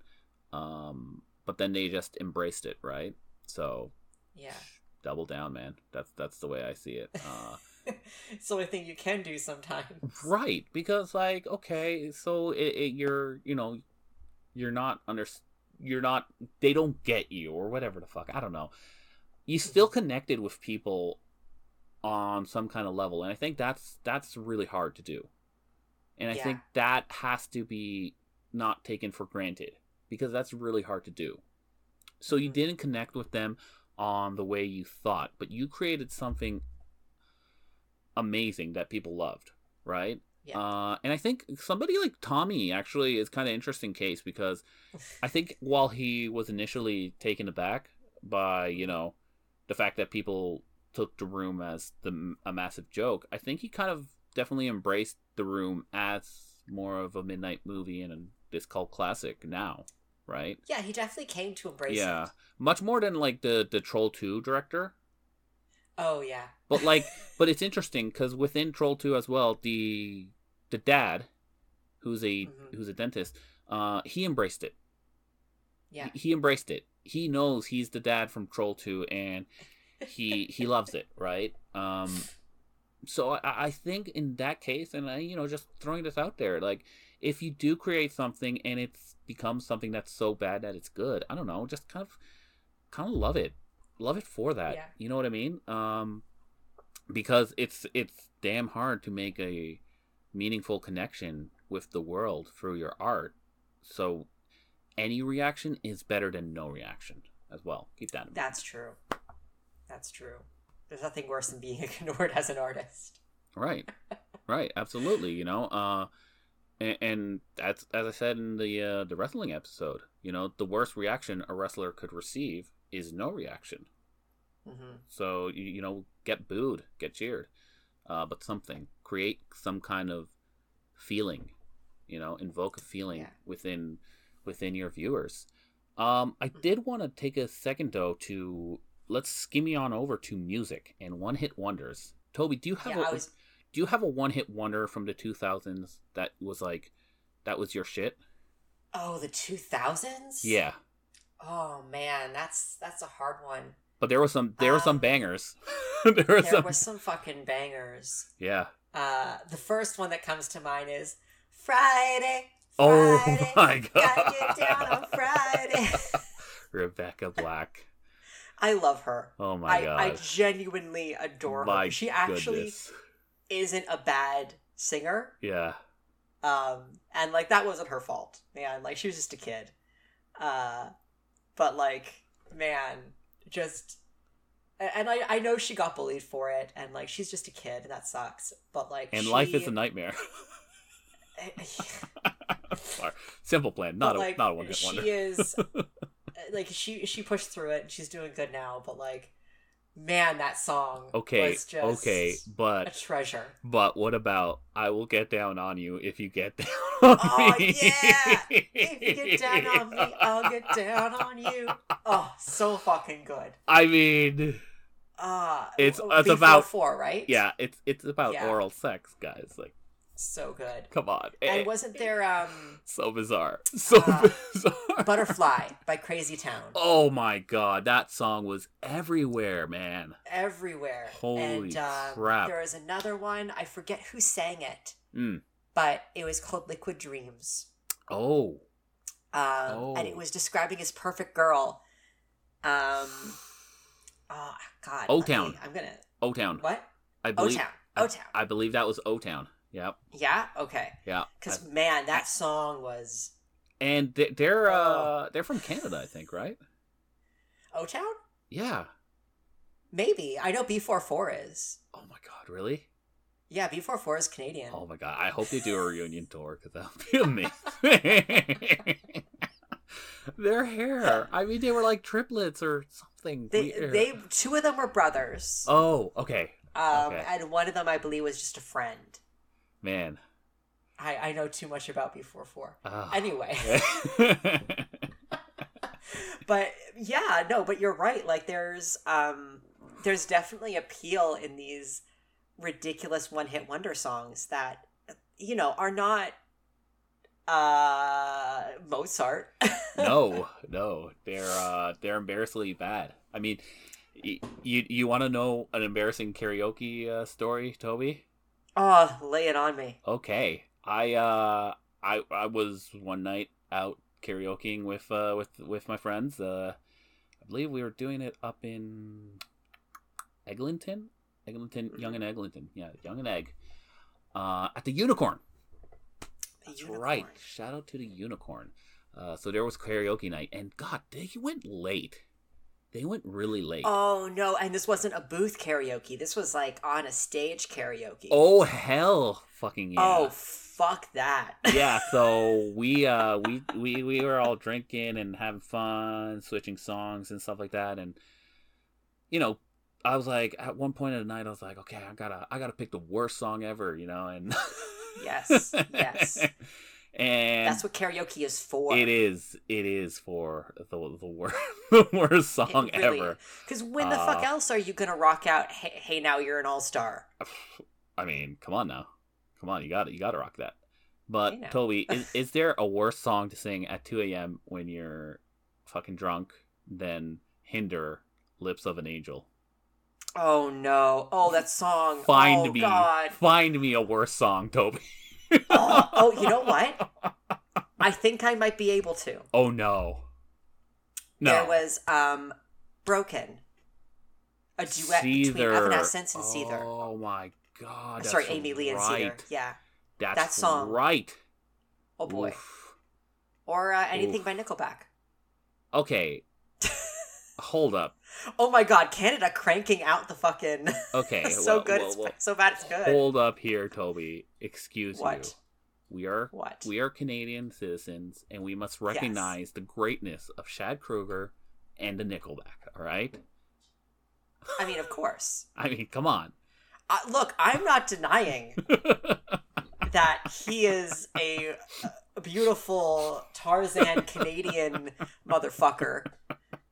Um, but then they just embraced it, right? So yeah double down, man. That's that's the way I see it. Uh, <laughs> it's the only thing you can do sometimes right because like okay so it, it, you're you know you're not under you're not they don't get you or whatever the fuck i don't know you still connected with people on some kind of level and i think that's that's really hard to do and i Yeah. think that has to be not taken for granted because that's really hard to do so you Mhm. didn't connect with them on the way you thought but you created something amazing that people loved right Yeah. uh, and I think somebody like Tommy actually is kind of interesting case because I think while he was initially taken aback by you know the fact that people took the room as the a massive joke, I think he kind of definitely embraced the room as more of a midnight movie and a, this cult classic now, right? yeah he definitely came to embrace yeah, it much more than like the the Troll Two director. oh yeah But <laughs> like, but it's interesting because within Troll Two as well, the the dad, who's a Mhm. who's a dentist, uh, he embraced it. Yeah. He, he embraced it. He knows he's the dad from Troll Two, and he he loves it, right? Um, so I, I think in that case, and I, you know, just throwing this out there, like if you do create something and it's becomes something that's so bad that it's good, I don't know, just kind of kind of love it, love it for that. Yeah. You know what I mean? Um, because it's it's damn hard to make a meaningful connection with the world through your art. So any reaction is better than no reaction as well. Keep that in mind. That's true. That's true. There's nothing worse than being ignored as an artist. Right. Right. Absolutely. You know, uh, and, and that's as I said in the uh, the wrestling episode. You know, the worst reaction a wrestler could receive is no reaction. hmm So you, you know, get booed, get cheered, uh, but something create some kind of feeling. You know, invoke a feeling Yeah. within within your viewers. Um, I did want to take a second though to let's skimmy on over to music and one hit wonders. Toby, do you have Yeah, a, was. do you have a one hit wonder from the 2000s that was like that was your shit? Oh, the 2000s. Yeah. Oh man, that's that's a hard one. But there was some there were some Um, bangers. <laughs> there were There some was some fucking bangers. Yeah. Uh, the first one that comes to mind is Friday. Oh Friday, <laughs> my Gotta get down God. on Friday. <laughs> Rebecca Black. I love her. Oh my god. I genuinely adore my her. She actually goodness. isn't a bad singer. Yeah. Um, and like that wasn't her fault, man. Like she was just a kid. Uh, but like, man, just and I I know she got bullied for it, and like she's just a kid, and that sucks. But like, And she, life is a nightmare. <laughs> <laughs> Simple plan, not but, a like, not a one she wonder. is <laughs> like she she pushed through it, and she's doing good now. But like, man, that song Okay, was just okay, a treasure. but what about I will get down on you if you get <laughs> down on Oh, me? yeah! If you get down on me, I'll get down on you. Oh, so fucking good. I mean, Uh It's- oh, it's about- four, right? yeah, it's it's about Yeah. oral sex, guys. Like, So good. come on. And Eh, wasn't there um so bizarre, so Uh, bizarre. <laughs> Butterfly by Crazy Town? Oh my god, that song was everywhere, man. Everywhere. Holy and um, crap. there was another one, I forget who sang it, Mm. but it was called Liquid Dreams. Oh, Um and Oh. it was describing his perfect girl. Um Oh god. O Town. I'm gonna O Town. what? I O believe. Town. I- O Town. I believe that was O Town. Yep. Yeah? Okay. Yeah. Because man, that song was And they- they're uh Oh. they're from Canada, I think, right? O Town? Yeah. Maybe. I know B44 is. Oh my god, really? Yeah, B44 is Canadian. Oh my god, I hope they do a <laughs> reunion tour because that would be amazing. <laughs> Their hair. I mean, they were like triplets or something. They, weird. they, two of them were brothers. Oh, okay, um, okay. and one of them, I believe, was just a friend. Man. I, I know too much about B44. Ah. Anyway, <laughs> <laughs> but yeah, no, but you're right. Like, there's, um, there's definitely appeal in these ridiculous one-hit wonder songs that, you know, are not, uh, Mozart. <laughs> no, no, they're uh, they're embarrassingly bad. I mean, y- you you want to know an embarrassing karaoke uh, story, Toby? Oh, lay it on me. Okay, I uh, I I was one night out karaokeing with uh with with my friends. Uh, I believe we were doing it up in Eglinton, Eglinton, Yonge and Eglinton. Yeah, Yonge and Egg. Uh, at the Unicorn. The That's unicorn. right. Shout out to the Unicorn. Uh, so there was karaoke night, and God, they went late. They went really late. Oh no, and this wasn't a booth karaoke. This was like on a stage karaoke. Oh, hell, fucking yeah. Oh fuck that. yeah, <laughs> so we uh we, we we were all drinking and having fun, switching songs and stuff like that, and you know, I was like at one point of the night I was like, okay, I gotta I gotta pick the worst song ever, you know, and Yes, yes. <laughs> and That's what karaoke is for. it is it is for the the worst <laughs> the worst song ever. Because when the fuck Uh, else are you gonna rock out? Hey, hey now you're an all star. <sighs> I mean, come on now, come on, you got you got to rock that. But Hey. Toby, is, <laughs> is there a worse song to sing at 2 a.m. when you're fucking drunk than "Hinder Lips of an Angel"? Oh no! Oh, that song. Find oh, me, God. find me a worse song, Toby. Oh, <laughs> oh, you know what? I think I might be able to. Oh no, no. There was um, "Broken," a duet between Seether. Evanescence and Seether. Oh my god. Sorry, Amy Lee and. Seether. Yeah. That's that song. right. Oh boy. Oof. Or uh, anything Oof. by Nickelback. Okay. <laughs> Hold up. Oh my God! Canada cranking out the fucking Okay. <laughs> so well, good, well, well, so bad, it's good. Hold up here, Toby. Excuse What? you. We are What? we are Canadian citizens, and we must recognize the greatness of Chad Kroeger and the Nickelback. All right. I mean, of course. <laughs> I mean, come on. Uh, look, I'm not denying <laughs> that he is a, a beautiful Tarzan Canadian motherfucker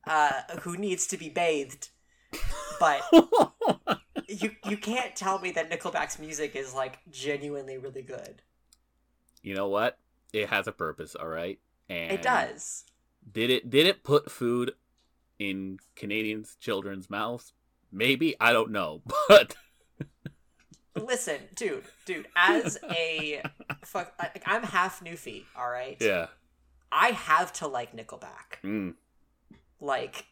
uh, who needs to be bathed. But <laughs> you you can't tell me that Nickelback's music is like genuinely really good. you know what? It has a purpose. All right. And It does. Did it did it put food in Canadians' children's mouths? Maybe I don't know, <laughs> but Listen, dude, dude. As a fuck, like, I'm half Newfie. All right. yeah. I have to like Nickelback. Mm. like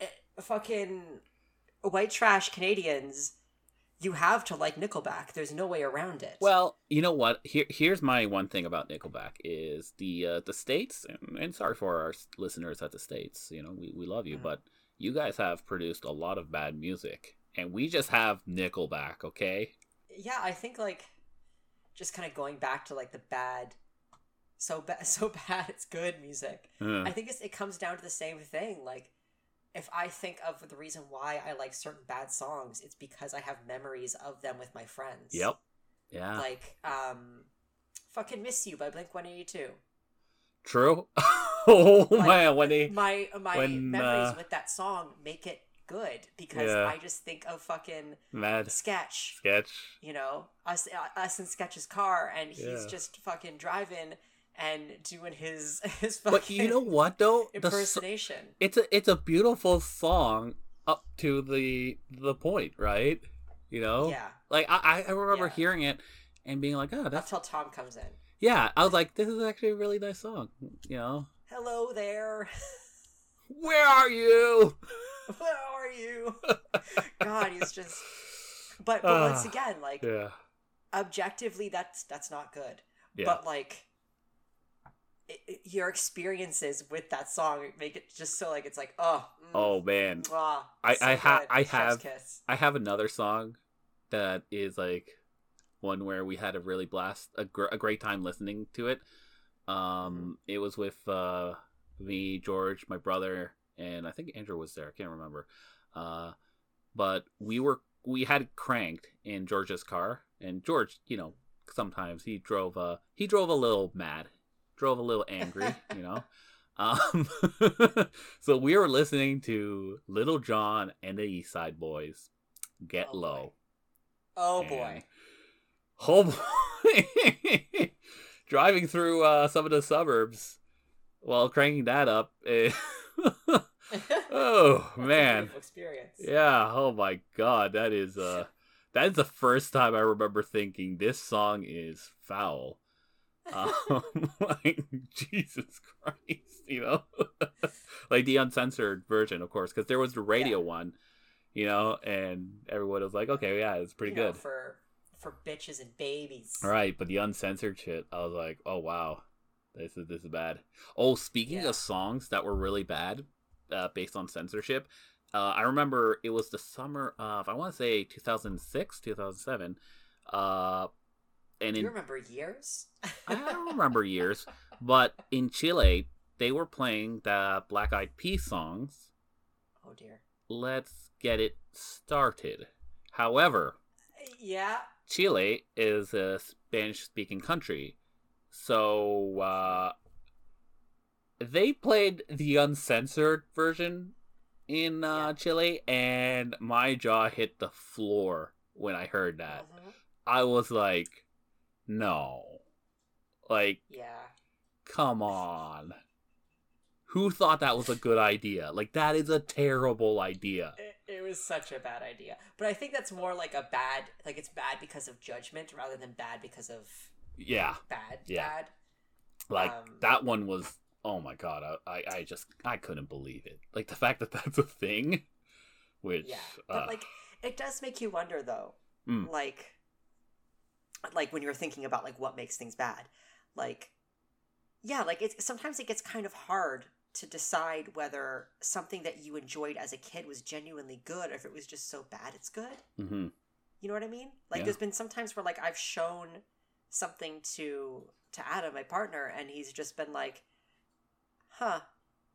eh, fucking white trash Canadians, you have to like Nickelback. There's no way around it. Well, you know what? Here, here's my one thing about Nickelback is the uh, the states, and, and sorry for our listeners at the states. You know, we, we love you, Mhm. but you guys have produced a lot of bad music, and we just have Nickelback. Okay, yeah, I think like just kind of going back to like the bad, so bad, <laughs> so bad it's good music. Uh, I think it's, it comes down to the same thing. Like, if I think of the reason why I like certain bad songs, it's because I have memories of them with my friends. yep, yeah, Like, um, fucking "Miss You" by Blink One Eighty Two. true. <laughs> oh Like, man, when they my my when, memories uh, with that song make it good because Yeah. I just think of fucking mad sketch. sketch. You know, us uh, us in Sketch's car, and he's Yeah. just fucking driving and doing his <laughs> his fucking But you know what though? So- impersonation. it's a it's a beautiful song up to the the point, right? You know, Yeah, like I I remember Yeah. hearing it and being like, oh, that's how Tom comes in. yeah. I was like, this is actually a really nice song. You know, Hello there. where are you? <laughs> Where are you? <laughs> God, he's just. But but once Ah, again, like Yeah, objectively, that's that's not good. yeah. but like it, your experiences with that song make it just so like it's like oh mm, oh man, mwah, I- so I ha- I have- kiss. I have another song that is like one where we had a really blast, a, gr- a great time listening to it. Um, it was with uh, me, George, my brother, and I think Andrew was there. I can't remember. Uh, but we were we had cranked in George's car, and George, you know, sometimes he drove uh he drove a little mad, drove a little angry, you know. <laughs> Um, <laughs> so we were listening to Lil Jon and the East Side Boys, "Get Oh, boy. Low." oh And- boy Oh boy. <laughs> Driving through uh, some of the suburbs while cranking that up. eh, oh man. experience Yeah, oh my god, that is uh that is the first time I remember thinking this song is foul. Um, <laughs> like Jesus Christ, you know, <laughs> like the uncensored version, of course, because there was the radio one, you know, and everyone was like, okay, yeah, it's pretty You know, good. for for bitches and babies All right, but the uncensored shit, I was like, oh wow, this is this is bad. Oh, speaking Yeah. of songs that were really bad, uh, based on censorship, uh, I remember it was the summer of I want to say 2006, 2007, uh, and do you remember years I don't <laughs> remember years, but in Chile they were playing the Black Eyed Peas songs. oh dear Let's get it started. However, yeah Chile is a Spanish speaking country. So uh, they played the uncensored version in uh, Yeah. Chile, and my jaw hit the floor when I heard that. Mhm. I was like, no. Like, Yeah. come on. Who thought that was a good idea? Like, that is a terrible idea. It, it was such a bad idea. But I think that's more like a bad, like it's bad because of judgment rather than bad because of Yeah. bad, Yeah. bad. Like, Um, that one was, oh my god, I, I, I just, I couldn't believe it. Like, the fact that that's a thing, which, Yeah. But uh, like, it does make you wonder though, Mm. like, like when you're thinking about like what makes things bad, like, yeah, like it's sometimes it gets kind of hard to decide whether something that you enjoyed as a kid was genuinely good or if it was just so bad it's good. mhm. You know what I mean? Like Yeah. there's been some times where like I've shown something to to Adam, my partner, and he's just been like, "Huh,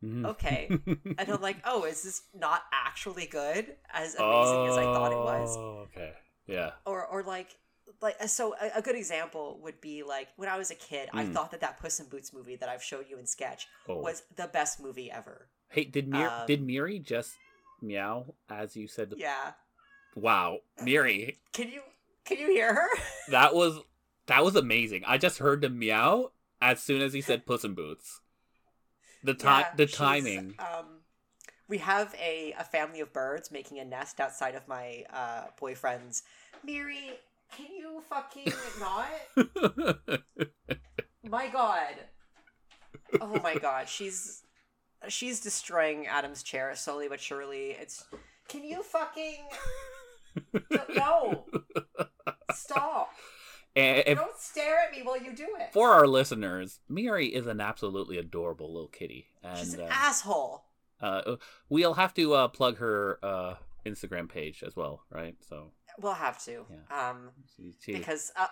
Mhm. okay," <laughs> and I'm like, "Oh, is this not actually good? As amazing as I thought it was?" Oh, Okay. Yeah. Or or like like so a, a good example would be like when I was a kid, I Mm. thought that that Puss in Boots movie that I've showed you in sketch Oh. was the best movie ever. Hey, did Mir- Um, did Miri just meow as you said? The- Yeah, Wow, Miri, <laughs> can you can you hear her? <laughs> that was that was amazing. I just heard the meow as soon as he said Puss in Boots. The time, Yeah, the timing. Um, we have a, a family of birds making a nest outside of my uh, boyfriend's. Miri, can you fucking not? <laughs> My God. Oh my God, she's she's destroying Adam's chair slowly but surely. It's. Can you fucking no? Stop! and if, Don't stare at me while you do it. for our listeners, Miri is an absolutely adorable little kitty, She's and an uh, asshole. uh, we'll have to uh, plug her uh, Instagram page as well, right? So We'll have to. Yeah. Um, because uh,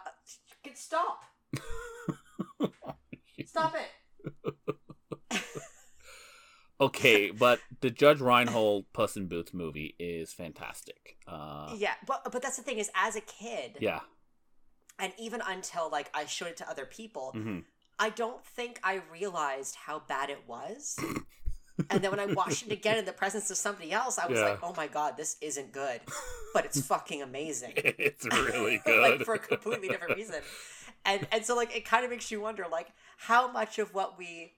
stop. <laughs> Stop it. <laughs> okay, but the Judge Reinhold Puss in Boots movie is fantastic. Uh, Yeah, but but that's the thing is, as a kid, yeah. and even until like I showed it to other people, hmm I don't think I realized how bad it was. <clears throat> and then when I watched it again in the presence of somebody else, I was Yeah. like, "Oh my god, this isn't good," but it's fucking amazing. <laughs> It's <laughs> really good. like for a completely different reason. And and so like it kind of makes you wonder like how much of what we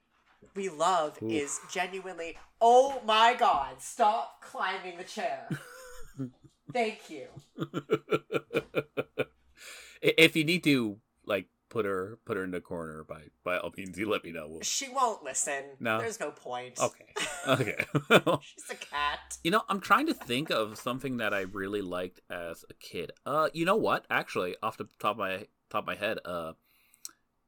we love is genuinely oh my god, stop climbing the chair. <laughs> Thank you. If you need to like put her put her in the corner by by all means you let me know we'll... She won't listen. No? There's no point. okay <laughs> okay She's a cat. you know i'm trying to think of something that i really liked as a kid uh you know what actually off the top of my top of my head uh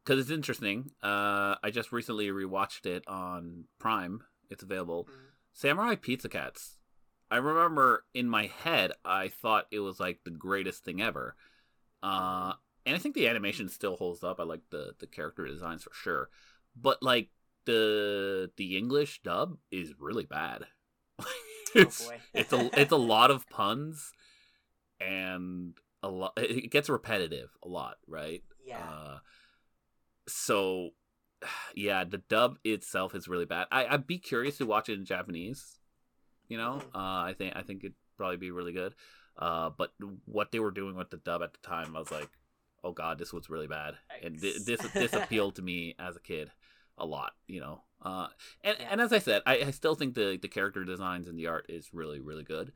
because it's interesting uh i just recently rewatched it on prime it's available Mm. samurai pizza cats i remember in my head i thought it was like the greatest thing ever uh and i think the animation still holds up i like the the character designs for sure but like the the english dub is really bad <laughs> it's boy. it's a it's a lot of puns and a lot it gets repetitive a lot right Yeah. uh, so, yeah, the dub itself is really bad. I, I'd be curious to watch it in Japanese. You know, Mhm. uh, I think I think it'd probably be really good. Uh, but what they were doing with the dub at the time, I was like, oh god, this was really bad, and thi- Yikes. this this appealed to me as a kid a lot. You know, uh, and Yeah. and as I said, I, I still think the the character designs and the art is really really good.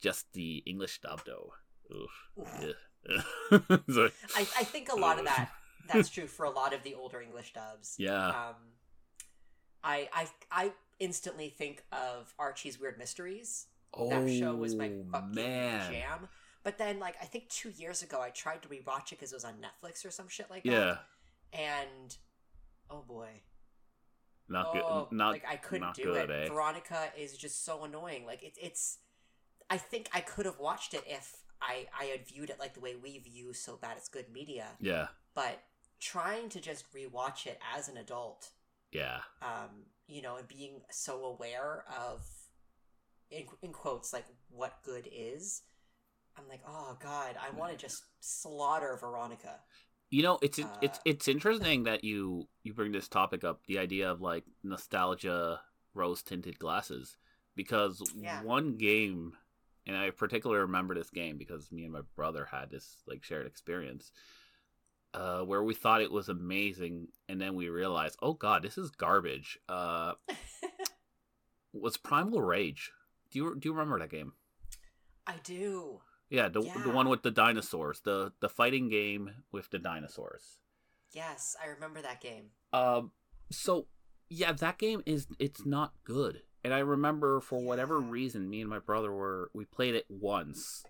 Just the English dub though. Yeah. <laughs> I, I think a lot of that <laughs> that's true for a lot of the older English dubs. Yeah. Um, I I I instantly think of Archie's Weird Mysteries. that show was my Oh, fucking man. jam. But then, like, I think two years ago, I tried to rewatch it because it was on Netflix or some shit like Yeah, that. Yeah. And oh boy, not oh, good. Not like I couldn't not do good, it. eh? Veronica is just so annoying. Like it's it's. I think I could have watched it if I I had viewed it like the way we view so bad it's good media. Yeah, But trying to just rewatch it as an adult yeah, um, you know, and being so aware of, in, in quotes, like what good is. I'm like, oh god, I want to just slaughter Veronica. You know, it's it's Uh, it's interesting that you you bring this topic up, the idea of like nostalgia rose tinted glasses, because Yeah. one game, and I particularly remember this game because me and my brother had this like shared experience. uh, where we thought it was amazing, and then we realized, oh god, this is garbage. Uh, <laughs> was Primal Rage. Do you do you remember that game? I do. Yeah, the Yeah. the one with the dinosaurs, the the fighting game with the dinosaurs. Yes, I remember that game. Um, so yeah, that game is it's not good, and I remember for whatever reason, me and my brother were we played it once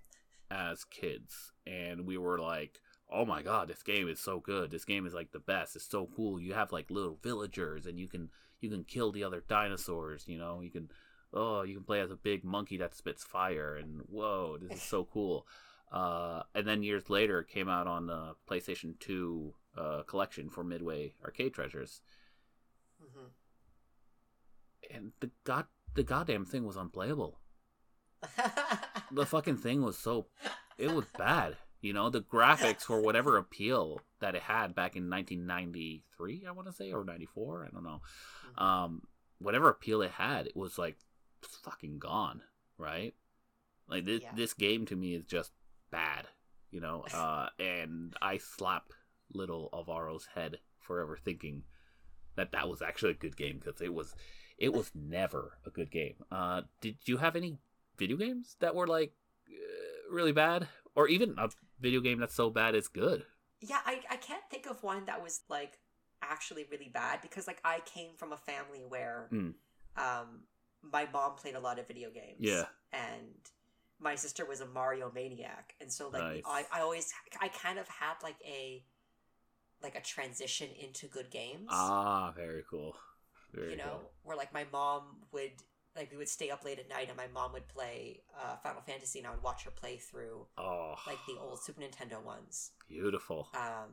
as kids, and we were like, "Oh my god, this game is so good! This game is like the best. It's so cool. You have like little villagers, and you can you can kill the other dinosaurs. You know, you can oh you can play as a big monkey that spits fire, and whoa, this is so cool." <laughs> Uh, and then years later, it came out on the PlayStation Two uh, collection for Midway Arcade Treasures hmm and the god the goddamn thing was unplayable. <laughs> The fucking thing was so it was bad. You know, the graphics for whatever appeal that it had back in 1993, I want to say, or 94, I don't know. Um, whatever appeal it had, it was like fucking gone, right? Like this, Yeah. this game to me is just bad, you know. <laughs> Uh, and I slap little Alvaro's head forever thinking that that was actually a good game because it was, it was never a good game. Uh, did you have any video games that were like uh, really bad, or even a video game that's so bad it's good? yeah, I, I can't think of one that was like actually really bad because like I came from a family where Mm. um my mom played a lot of video games. Yeah. And my sister was a Mario maniac. And so like Nice. I, I always I kind of had like a like a transition into good games. Ah, very cool. Very you know, cool. where like my mom would like we would stay up late at night and my mom would play uh, Final Fantasy and I would watch her play through Oh, like the old Super Nintendo ones. beautiful. Um,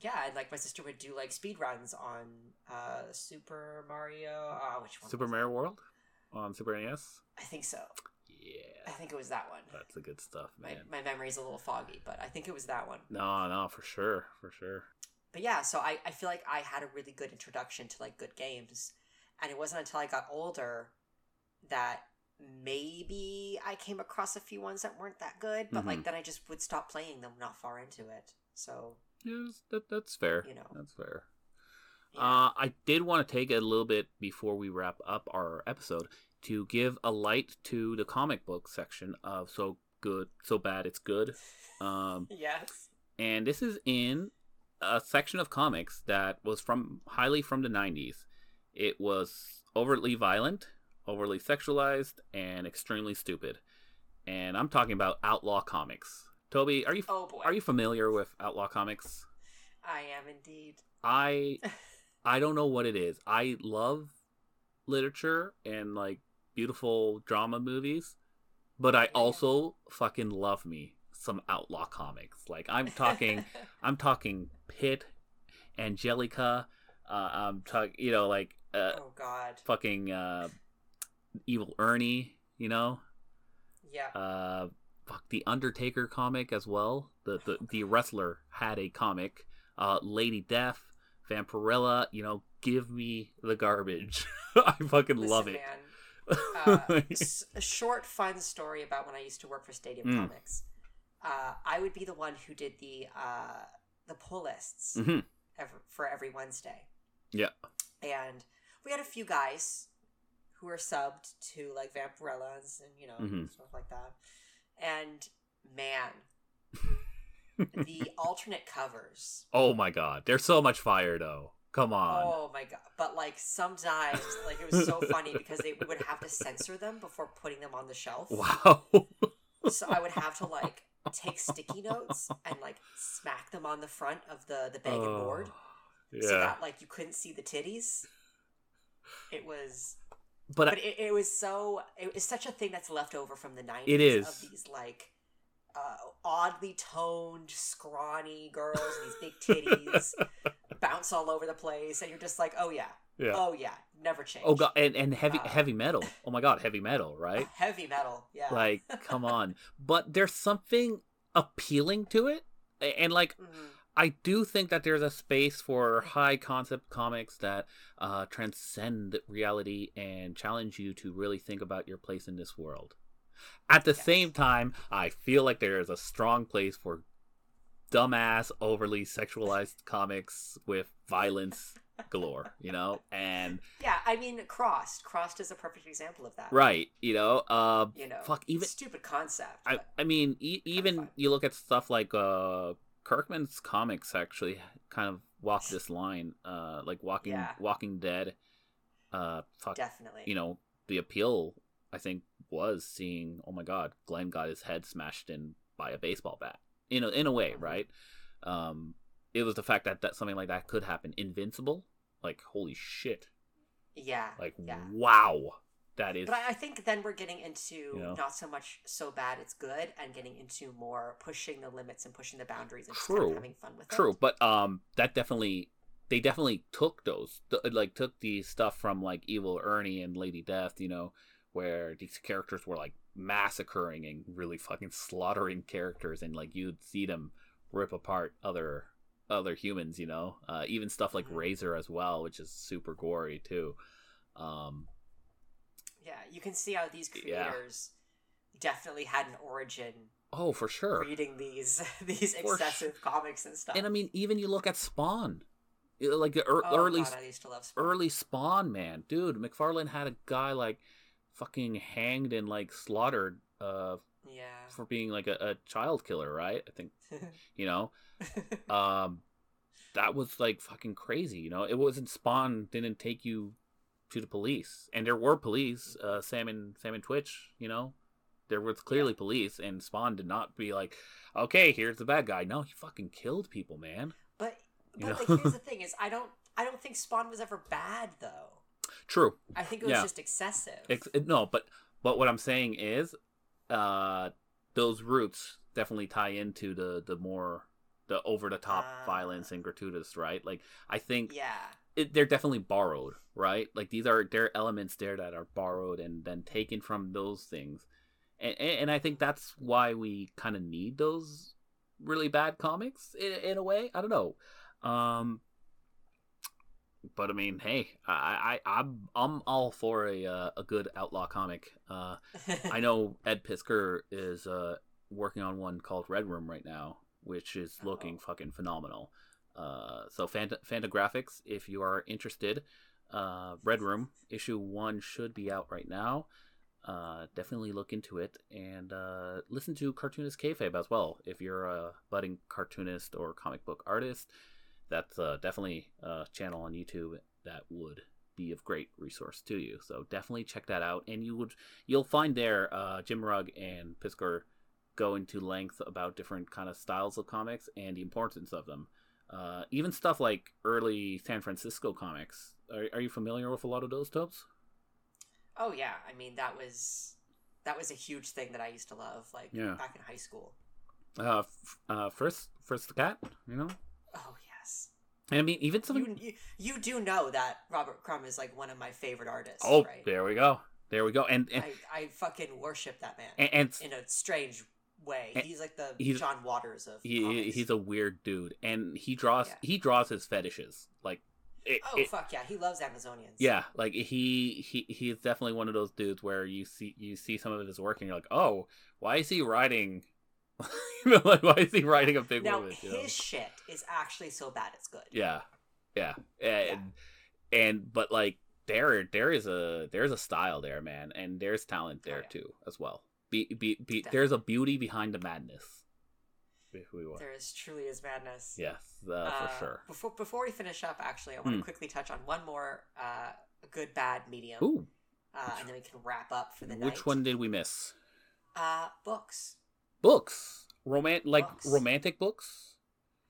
yeah, and like my sister would do like speed runs on uh, Super Mario. Uh, which one? Super was it? Mario World on Super NES. I think so. Yeah, I think it was that one. that's the good stuff, My, man. my memory's a little foggy, but I think it was that one. No, no, for sure, for sure. But yeah, so I, I feel like I had a really good introduction to like good games. And it wasn't until I got older that maybe I came across a few ones that weren't that good, but like Mhm. then I just would stop playing them not far into it. So Yes, that, that's fair. You know. that's fair. yeah. Uh, I did want to take a little bit before we wrap up our episode to give a light to the comic book section of so good, so bad it's good. <laughs> Um, yes. and this is in a section of comics that was from highly from the 90s. It was overtly violent, overly sexualized, and extremely stupid. And I'm talking about outlaw comics. Toby, are you Oh boy. are you familiar with outlaw comics? I am indeed. I <laughs> I don't know what it is. I love literature and like beautiful drama movies, but I Yeah. also fucking love me some outlaw comics. Like I'm talking <laughs> I'm talking Pit, Angelica, uh, I'm talking you know like uh, oh god. fucking uh, Evil Ernie, you know, Yeah. uh, fuck the Undertaker comic as well. The the the wrestler had a comic. Uh, Lady Death, Vampirella. You know, give me the garbage. <laughs> I fucking love it. Man, <laughs> uh, s- a short fun story about when I used to work for Stadium Mm. Comics. Uh, I would be the one who did the uh, the pull lists Mhm. ever, for every Wednesday. Yeah. And we had a few guys who were subbed to like Vampirellas and you know Mhm. stuff like that. And man, <laughs> the alternate covers. Oh my god, there's so much fire though. Come on. Oh my god! But like sometimes, like it was so <laughs> funny because they would have to censor them before putting them on the shelf. Wow. So I would have to like take sticky notes and like smack them on the front of the the bag and board Oh, <sighs> so that like you couldn't see the titties. It was, but but it, it was so it was such a thing that's left over from the nineties. It is. of these like uh, oddly toned, scrawny girls, and these big titties <laughs> bounce all over the place, and you're just like, oh yeah, yeah. oh yeah, never change. Oh god, and, and heavy Uh, heavy metal. <laughs> Oh my god, heavy metal, right? <laughs> heavy metal, yeah. Like, come on. But there's something appealing to it. And like Mhm. I do think that there's a space for high concept comics that uh, transcend reality and challenge you to really think about your place in this world. At the Yes. same time, I feel like there is a strong place for dumbass, overly sexualized <laughs> comics with violence galore, you know, and yeah, I mean, Crossed. Crossed is a perfect example of that. right, you know, uh, You know, fuck, even stupid concept. I, I mean, e- even you look at stuff like uh, Kirkman's comics actually kind of walk this <laughs> line, uh, like Walking Yeah. Walking Dead. Uh, fuck, definitely. you know, the appeal I think was seeing, oh my god, Glenn got his head smashed in by a baseball bat. In a, in a way, right? Um, it was the fact that, that something like that could happen. Invincible, like holy shit, yeah. like yeah. wow, that is But I, I think then we're getting into know? not so much so bad it's good, and getting into more pushing the limits and pushing the boundaries and just kind of having fun with it. True, but um, that definitely they definitely took those th- like took the stuff from like Evil Ernie and Lady Death, you know, where these characters were like massacring and really fucking slaughtering characters, and like you'd see them rip apart other other humans, you know, uh, even stuff like Mhm. Razor as well, which is super gory too. Um, Yeah, you can see how these Yeah. creators definitely had an origin oh, for sure. reading these <laughs> these For excessive comics and stuff. And I mean, even you look at Spawn, like ear oh, early God, I used to love Spawn. early Spawn, man, dude. McFarlane had a guy like fucking hanged and like slaughtered uh Yeah. for being like a, a child killer, right? I think <laughs> you know. <laughs> Um that was like fucking crazy, you know. It wasn't Spawn didn't take you to the police. And there were police, uh Sam and Sam and Twitch, you know. There was clearly police and Spawn did not be like, Okay, here's the bad guy. No, he fucking killed people, man. but You but know? like, here's the <laughs> thing: is I don't I don't think Spawn was ever bad though. True. I think it was Yeah. just excessive. Ex- no, but but what I'm saying is, uh, those roots definitely tie into the the more the over the top Ah. violence and gratuitous, right? Like I think yeah. It, they're definitely borrowed, right? Like these are there are elements there that are borrowed and then taken from those things, and and, and I think that's why we kind of need those really bad comics in, in a way. I don't know. Um, but I mean, hey, I, I I'm I'm all for a uh, a good outlaw comic. Uh, I <laughs> know Ed Piskor is uh, working on one called Red Room right now, which is looking Oh. fucking phenomenal. Uh, so Fanta- Fantagraphics, if you are interested, uh, Red Room issue one should be out right now. Uh, definitely look into it and uh, listen to Cartoonist Kayfabe as well. If you're a budding cartoonist or comic book artist, that's uh, definitely a channel on YouTube that would be of great resource to you. So definitely check that out, and you would you'll find there uh, Jim Rugg and Piskor go into length about different kind of styles of comics and the importance of them. Uh, even stuff like early San Francisco comics. Are, are you familiar with a lot of those topes? oh yeah. I mean that was that was a huge thing that I used to love, like Yeah. back in high school. Uh, f- uh, Fritz, Fritz the Cat, you know. Oh yes. And I mean, even something. You, you you do know that Robert Crumb is like one of my favorite artists, oh, right? there we go. There we go. And and, I, I fucking worship that man and, and in a strange way. And He's like the he's- John Waters of he, comics. he's a weird dude, and he draws Yeah. he draws his fetishes like. It, oh it- fuck yeah, he loves Amazonians. Yeah, like he he he is definitely one of those dudes where you see you see some of his work and you're like, oh, why is he riding? <laughs> like why is he riding a big Now woman? his you know? shit is actually so bad it's good. Yeah, yeah, and and but like there there is a there's a style there, man, and there's talent oh, there Oh, yeah. too as well. Be, be, be, there's a beauty behind the madness. If we want. There is truly is madness. Yes, uh, Uh, for sure. Before before we finish up, actually, I want Hmm. to quickly touch on one more uh, good bad medium, Ooh, uh, and then we can wrap up for the night. which one did we miss? Uh, books. Books, roman like Books. romantic books.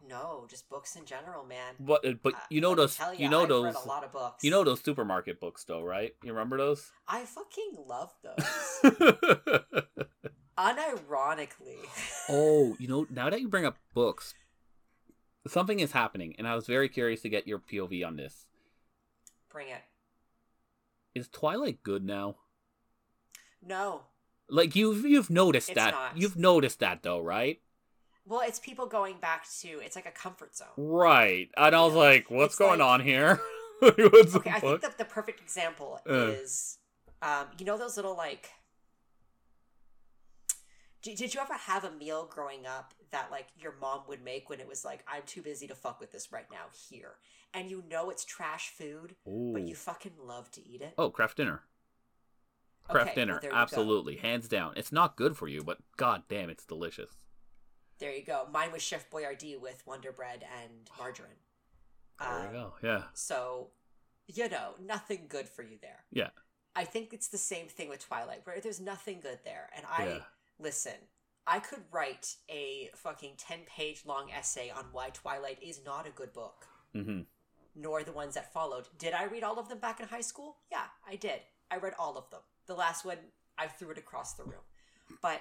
No, just books in general, man. But uh, but Uh, you know those tell you know I've those read a lot of books. you know those supermarket books though, right? You remember those? I fucking love <laughs> those. Unironically. <laughs> oh, you know, now that you bring up books, something is happening, and I was very curious to get your POV on this. Bring it. Is Twilight good now? No. Like you've you've noticed It's that not. you've noticed that though, right? Well, it's people going back to it's like a comfort zone. Right. And I was Yeah. like, what's It's going like- on here? <laughs> What's Okay, I think the, the perfect example Uh. is um, you know those little like Did, did you ever have a meal growing up that like your mom would make when it was like I'm too busy to fuck with this right now here, and you know it's trash food, Ooh. but you fucking love to eat it? Oh, Kraft Dinner. Kraft Okay, dinner, well, you go. absolutely, hands down. It's not good for you, but god damn, it's delicious. There you go. Mine was Chef Boyardee with Wonder Bread and margarine. There Um, you go. Yeah, So, you know, nothing good for you there. yeah, I think it's the same thing with Twilight, where there's nothing good there. And I yeah. listen, I could write a fucking 10 page long essay on why Twilight is not a good book, hmm nor the ones that followed. Did I read all of them back in high school? Yeah, I did. I read all of them. The last one, I threw it across the room. But,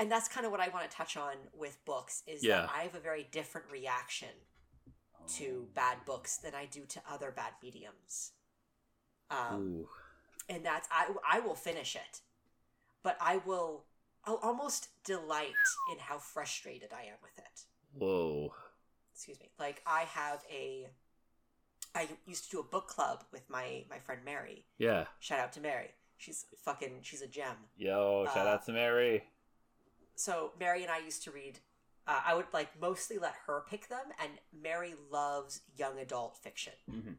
and that's kind of what I want to touch on with books is Yeah. that I have a very different reaction to bad books than I do to other bad mediums. Um, and that's I I will finish it, but I will I'll almost delight in how frustrated I am with it. Whoa. Excuse me. Like I have a I used to do a book club with my my friend Mary. Yeah. Shout out to Mary. She's fucking she's a gem. Yo, shout Uh, out to Mary. So Mary and I used to read. Uh, I would like mostly let her pick them, and Mary loves young adult fiction. Mhm.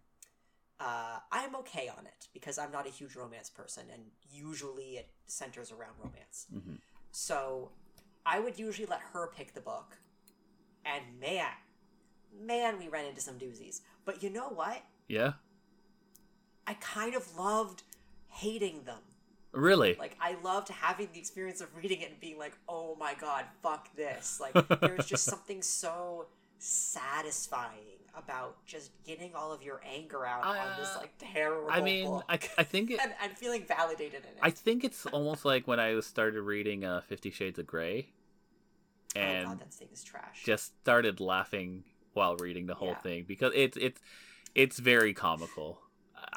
Uh, I'm okay on it because I'm not a huge romance person, and usually it centers around romance. hmm So I would usually let her pick the book, and man, man, we ran into some doozies. But you know what? Yeah. I kind of loved hating them. Really? Like I loved having the experience of reading it and being like, "Oh my god, fuck this!" Like <laughs> there's just something so satisfying about just getting all of your anger out on this Uh, like terrible. I mean, book. I, I think it, <laughs> and, and feeling validated in it. I think it's almost like when I started reading uh, Fifty Shades of Grey, oh and god, that thing is trash. just started laughing while reading the whole Yeah. thing because it's it's it's very comical.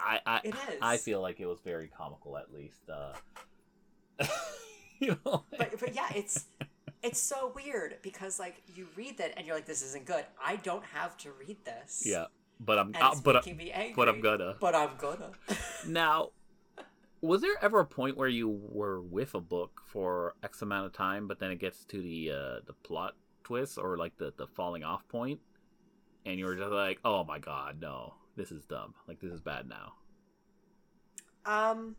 I I It I feel like it was very comical at least. Uh, <laughs> you know, but but yeah, it's it's so weird because like you read that and you're like, this isn't good. I don't have to read this. yeah, but I'm uh, but making me angry. but I'm gonna. But I'm gonna. <laughs> Now, was there ever a point where you were with a book for X amount of time, but then it gets to the uh, the plot twist or like the the falling off point, and you were just like, "Oh my god, no, this is dumb. Like this is bad now." Um,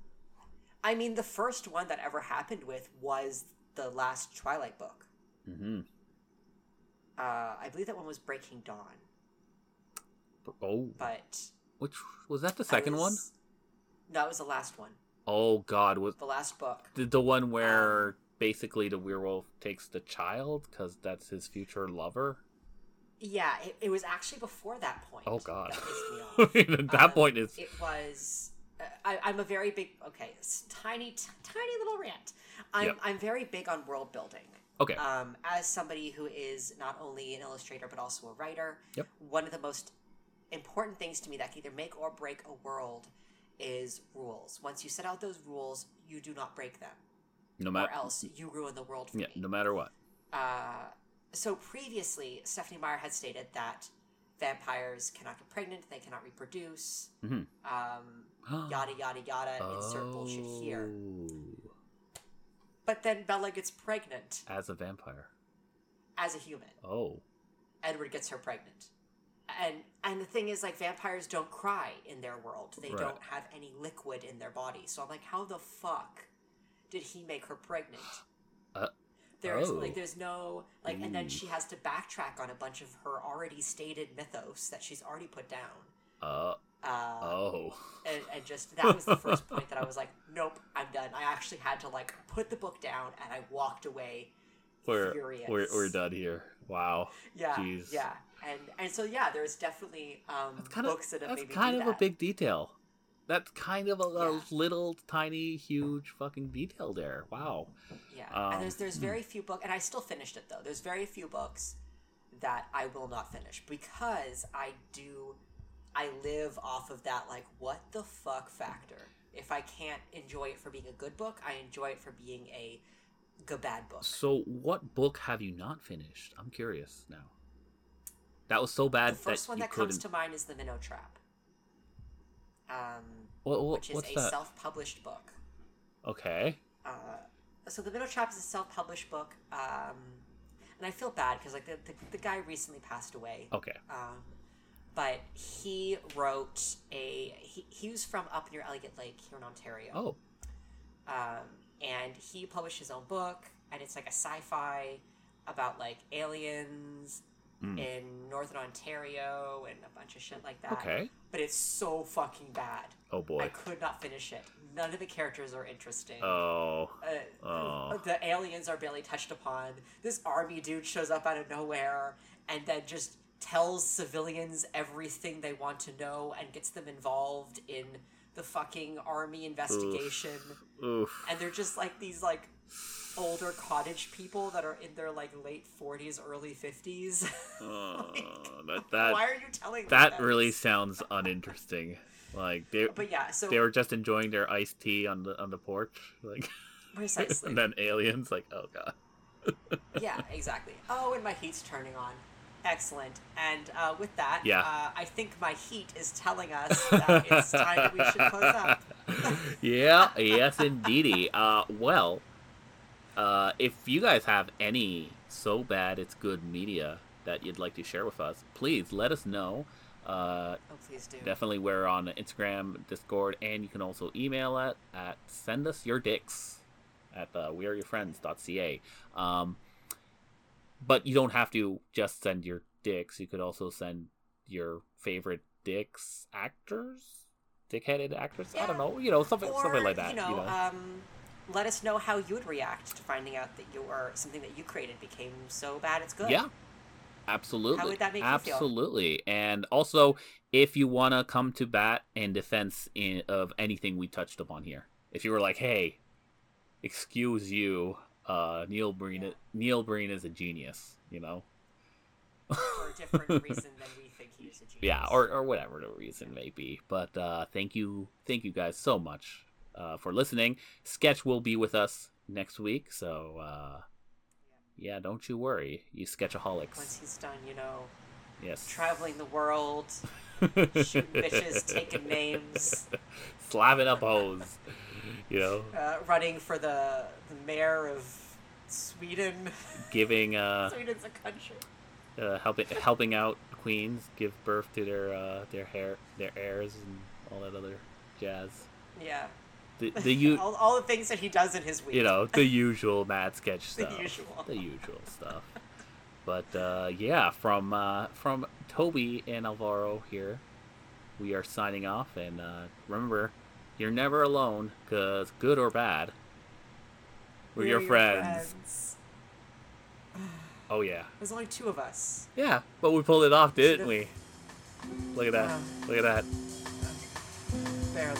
I mean, the first one that ever happened with was the last Twilight book. Mm-hmm. Uh, I believe that one was Breaking Dawn, Oh, but which was that the second one? was- No, it was the last one. Oh God, was The last book. the, the one where Um, basically the werewolf takes the child because that's his future lover? Yeah, it, it was actually before that point. Oh God, that pissed me <laughs> off. at that Um, point is It was. Uh, I, I'm a very big. Okay, tiny, t- tiny little rant. I'm Yep. I'm very big on world building. okay. Um, as somebody who is not only an illustrator but also a writer, Yep. one of the most important things to me that can either make or break a world is rules. Once you set out those rules, you do not break them, no or matter else you ruin the world for yeah, me. no matter what. Uh, so previously, Stephenie Meyer had stated that vampires cannot get pregnant, they cannot reproduce, Mhm. um, <gasps> yada yada yada. Insert bullshit here. Oh, But then Bella gets pregnant As a vampire. as a human. Oh. Edward gets her pregnant. And and the thing is like vampires don't cry in their world. They Right. don't have any liquid in their body. So I'm like how the fuck did he make her pregnant? There's oh. like there's no like and then she has to backtrack on a bunch of her already stated mythos that she's already put down. Uh, Uh, oh. and, and just that was the first point that I was like, <laughs> nope, I'm done. I actually had to like put the book down and I walked away We're, furious. we're, we're done here. Wow. Yeah, Jeez. yeah, and and so yeah, there's definitely um, That's kind of, books that have that's kind of a big detail. That's kind of a, a little tiny, huge fucking detail there. Wow. Yeah, Um, and there's there's hmm. very few books, and I still finished it though. There's very few books that I will not finish because I do, I live off of that like what the fuck factor. If I can't enjoy it for being a good book, I enjoy it for being a good bad book. So, what book have you not finished? I'm curious now. That was so bad The first that one that couldn't. comes to mind is the Minnow Trap, um, What, what- which is what's a that? self-published book. Okay. Uh, so the middle trap is a self-published book, um, and I feel bad because like the, the, the guy recently passed away. Okay. Um, but he wrote a he, he was from up near Elliott Lake here in Ontario. Oh. Um, and he published his own book, and it's like a sci-fi about like aliens Mm. in northern Ontario and a bunch of shit like that. Okay. But it's so fucking bad. Oh boy. I could not finish it. None of the characters are interesting. Oh. Uh, Oh. The aliens are barely touched upon. This army dude shows up out of nowhere and then just tells civilians everything they want to know and gets them involved in the fucking army investigation. Oof. And they're just like these like older cottage people that are in their like late 40s, early 50s. Oh, <laughs> that that Why are you telling that this? really sounds uninteresting. Like they But yeah, so they were just enjoying their iced tea on the on the porch, like, <laughs> precisely. and then aliens, like, oh god. <laughs> yeah, exactly. Oh, and my heat's turning on. Excellent. And uh, with that, Yeah. uh, I think my heat is telling us that it's time that we should close up. yeah, yes, indeedy. Uh, well, uh, if you guys have any so bad it's good media that you'd like to share with us, please let us know. Uh, Oh, please do. definitely we're on Instagram, Discord, and you can also email it at send us your dicks at uh, weareyourfriends.ca. Um, but you don't have to just send your dicks. You could also send your favorite dicks actors, dick-headed actors. I don't know, you know, something or, something like that. You know, um, let us know how you would react to finding out that your something that you created became so bad it's good. Yeah. Absolutely. How would that make you feel? Absolutely. And also, if you want to come to bat in defense in, of anything we touched upon here, if you were like, "Hey, excuse you, uh, Neil Breen, Yeah. Neil Breen is a genius," you know, For a different <laughs> reason than we think he is a genius. yeah, or or whatever the reason may be. But uh, thank you, thank you guys so much uh, for listening. Sketch will be with us next week, so uh, yeah, don't you worry, you sketchaholics. Once he's done, you know, yes. traveling the world, <laughs> shooting bitches, taking names, <laughs> slapping up hoes. You know, uh, running for the the mayor of Sweden. giving uh, <laughs> Sweden's a country. uh helping helping out queens give birth to their uh their hair their heirs and all that other jazz. Yeah. The <laughs> the you all, all the things that he does in his week. you know the <laughs> usual mad sketch stuff. The usual. The usual stuff. But uh, yeah, from uh, from Toby and Alvaro here, we are signing off. And uh, remember, you're never alone, cause good or bad, we're, your, friends. friends. <sighs> Oh yeah. There's only two of us. Yeah, but we pulled it off, didn't Should've- we? Look at that. Look at that. Barely.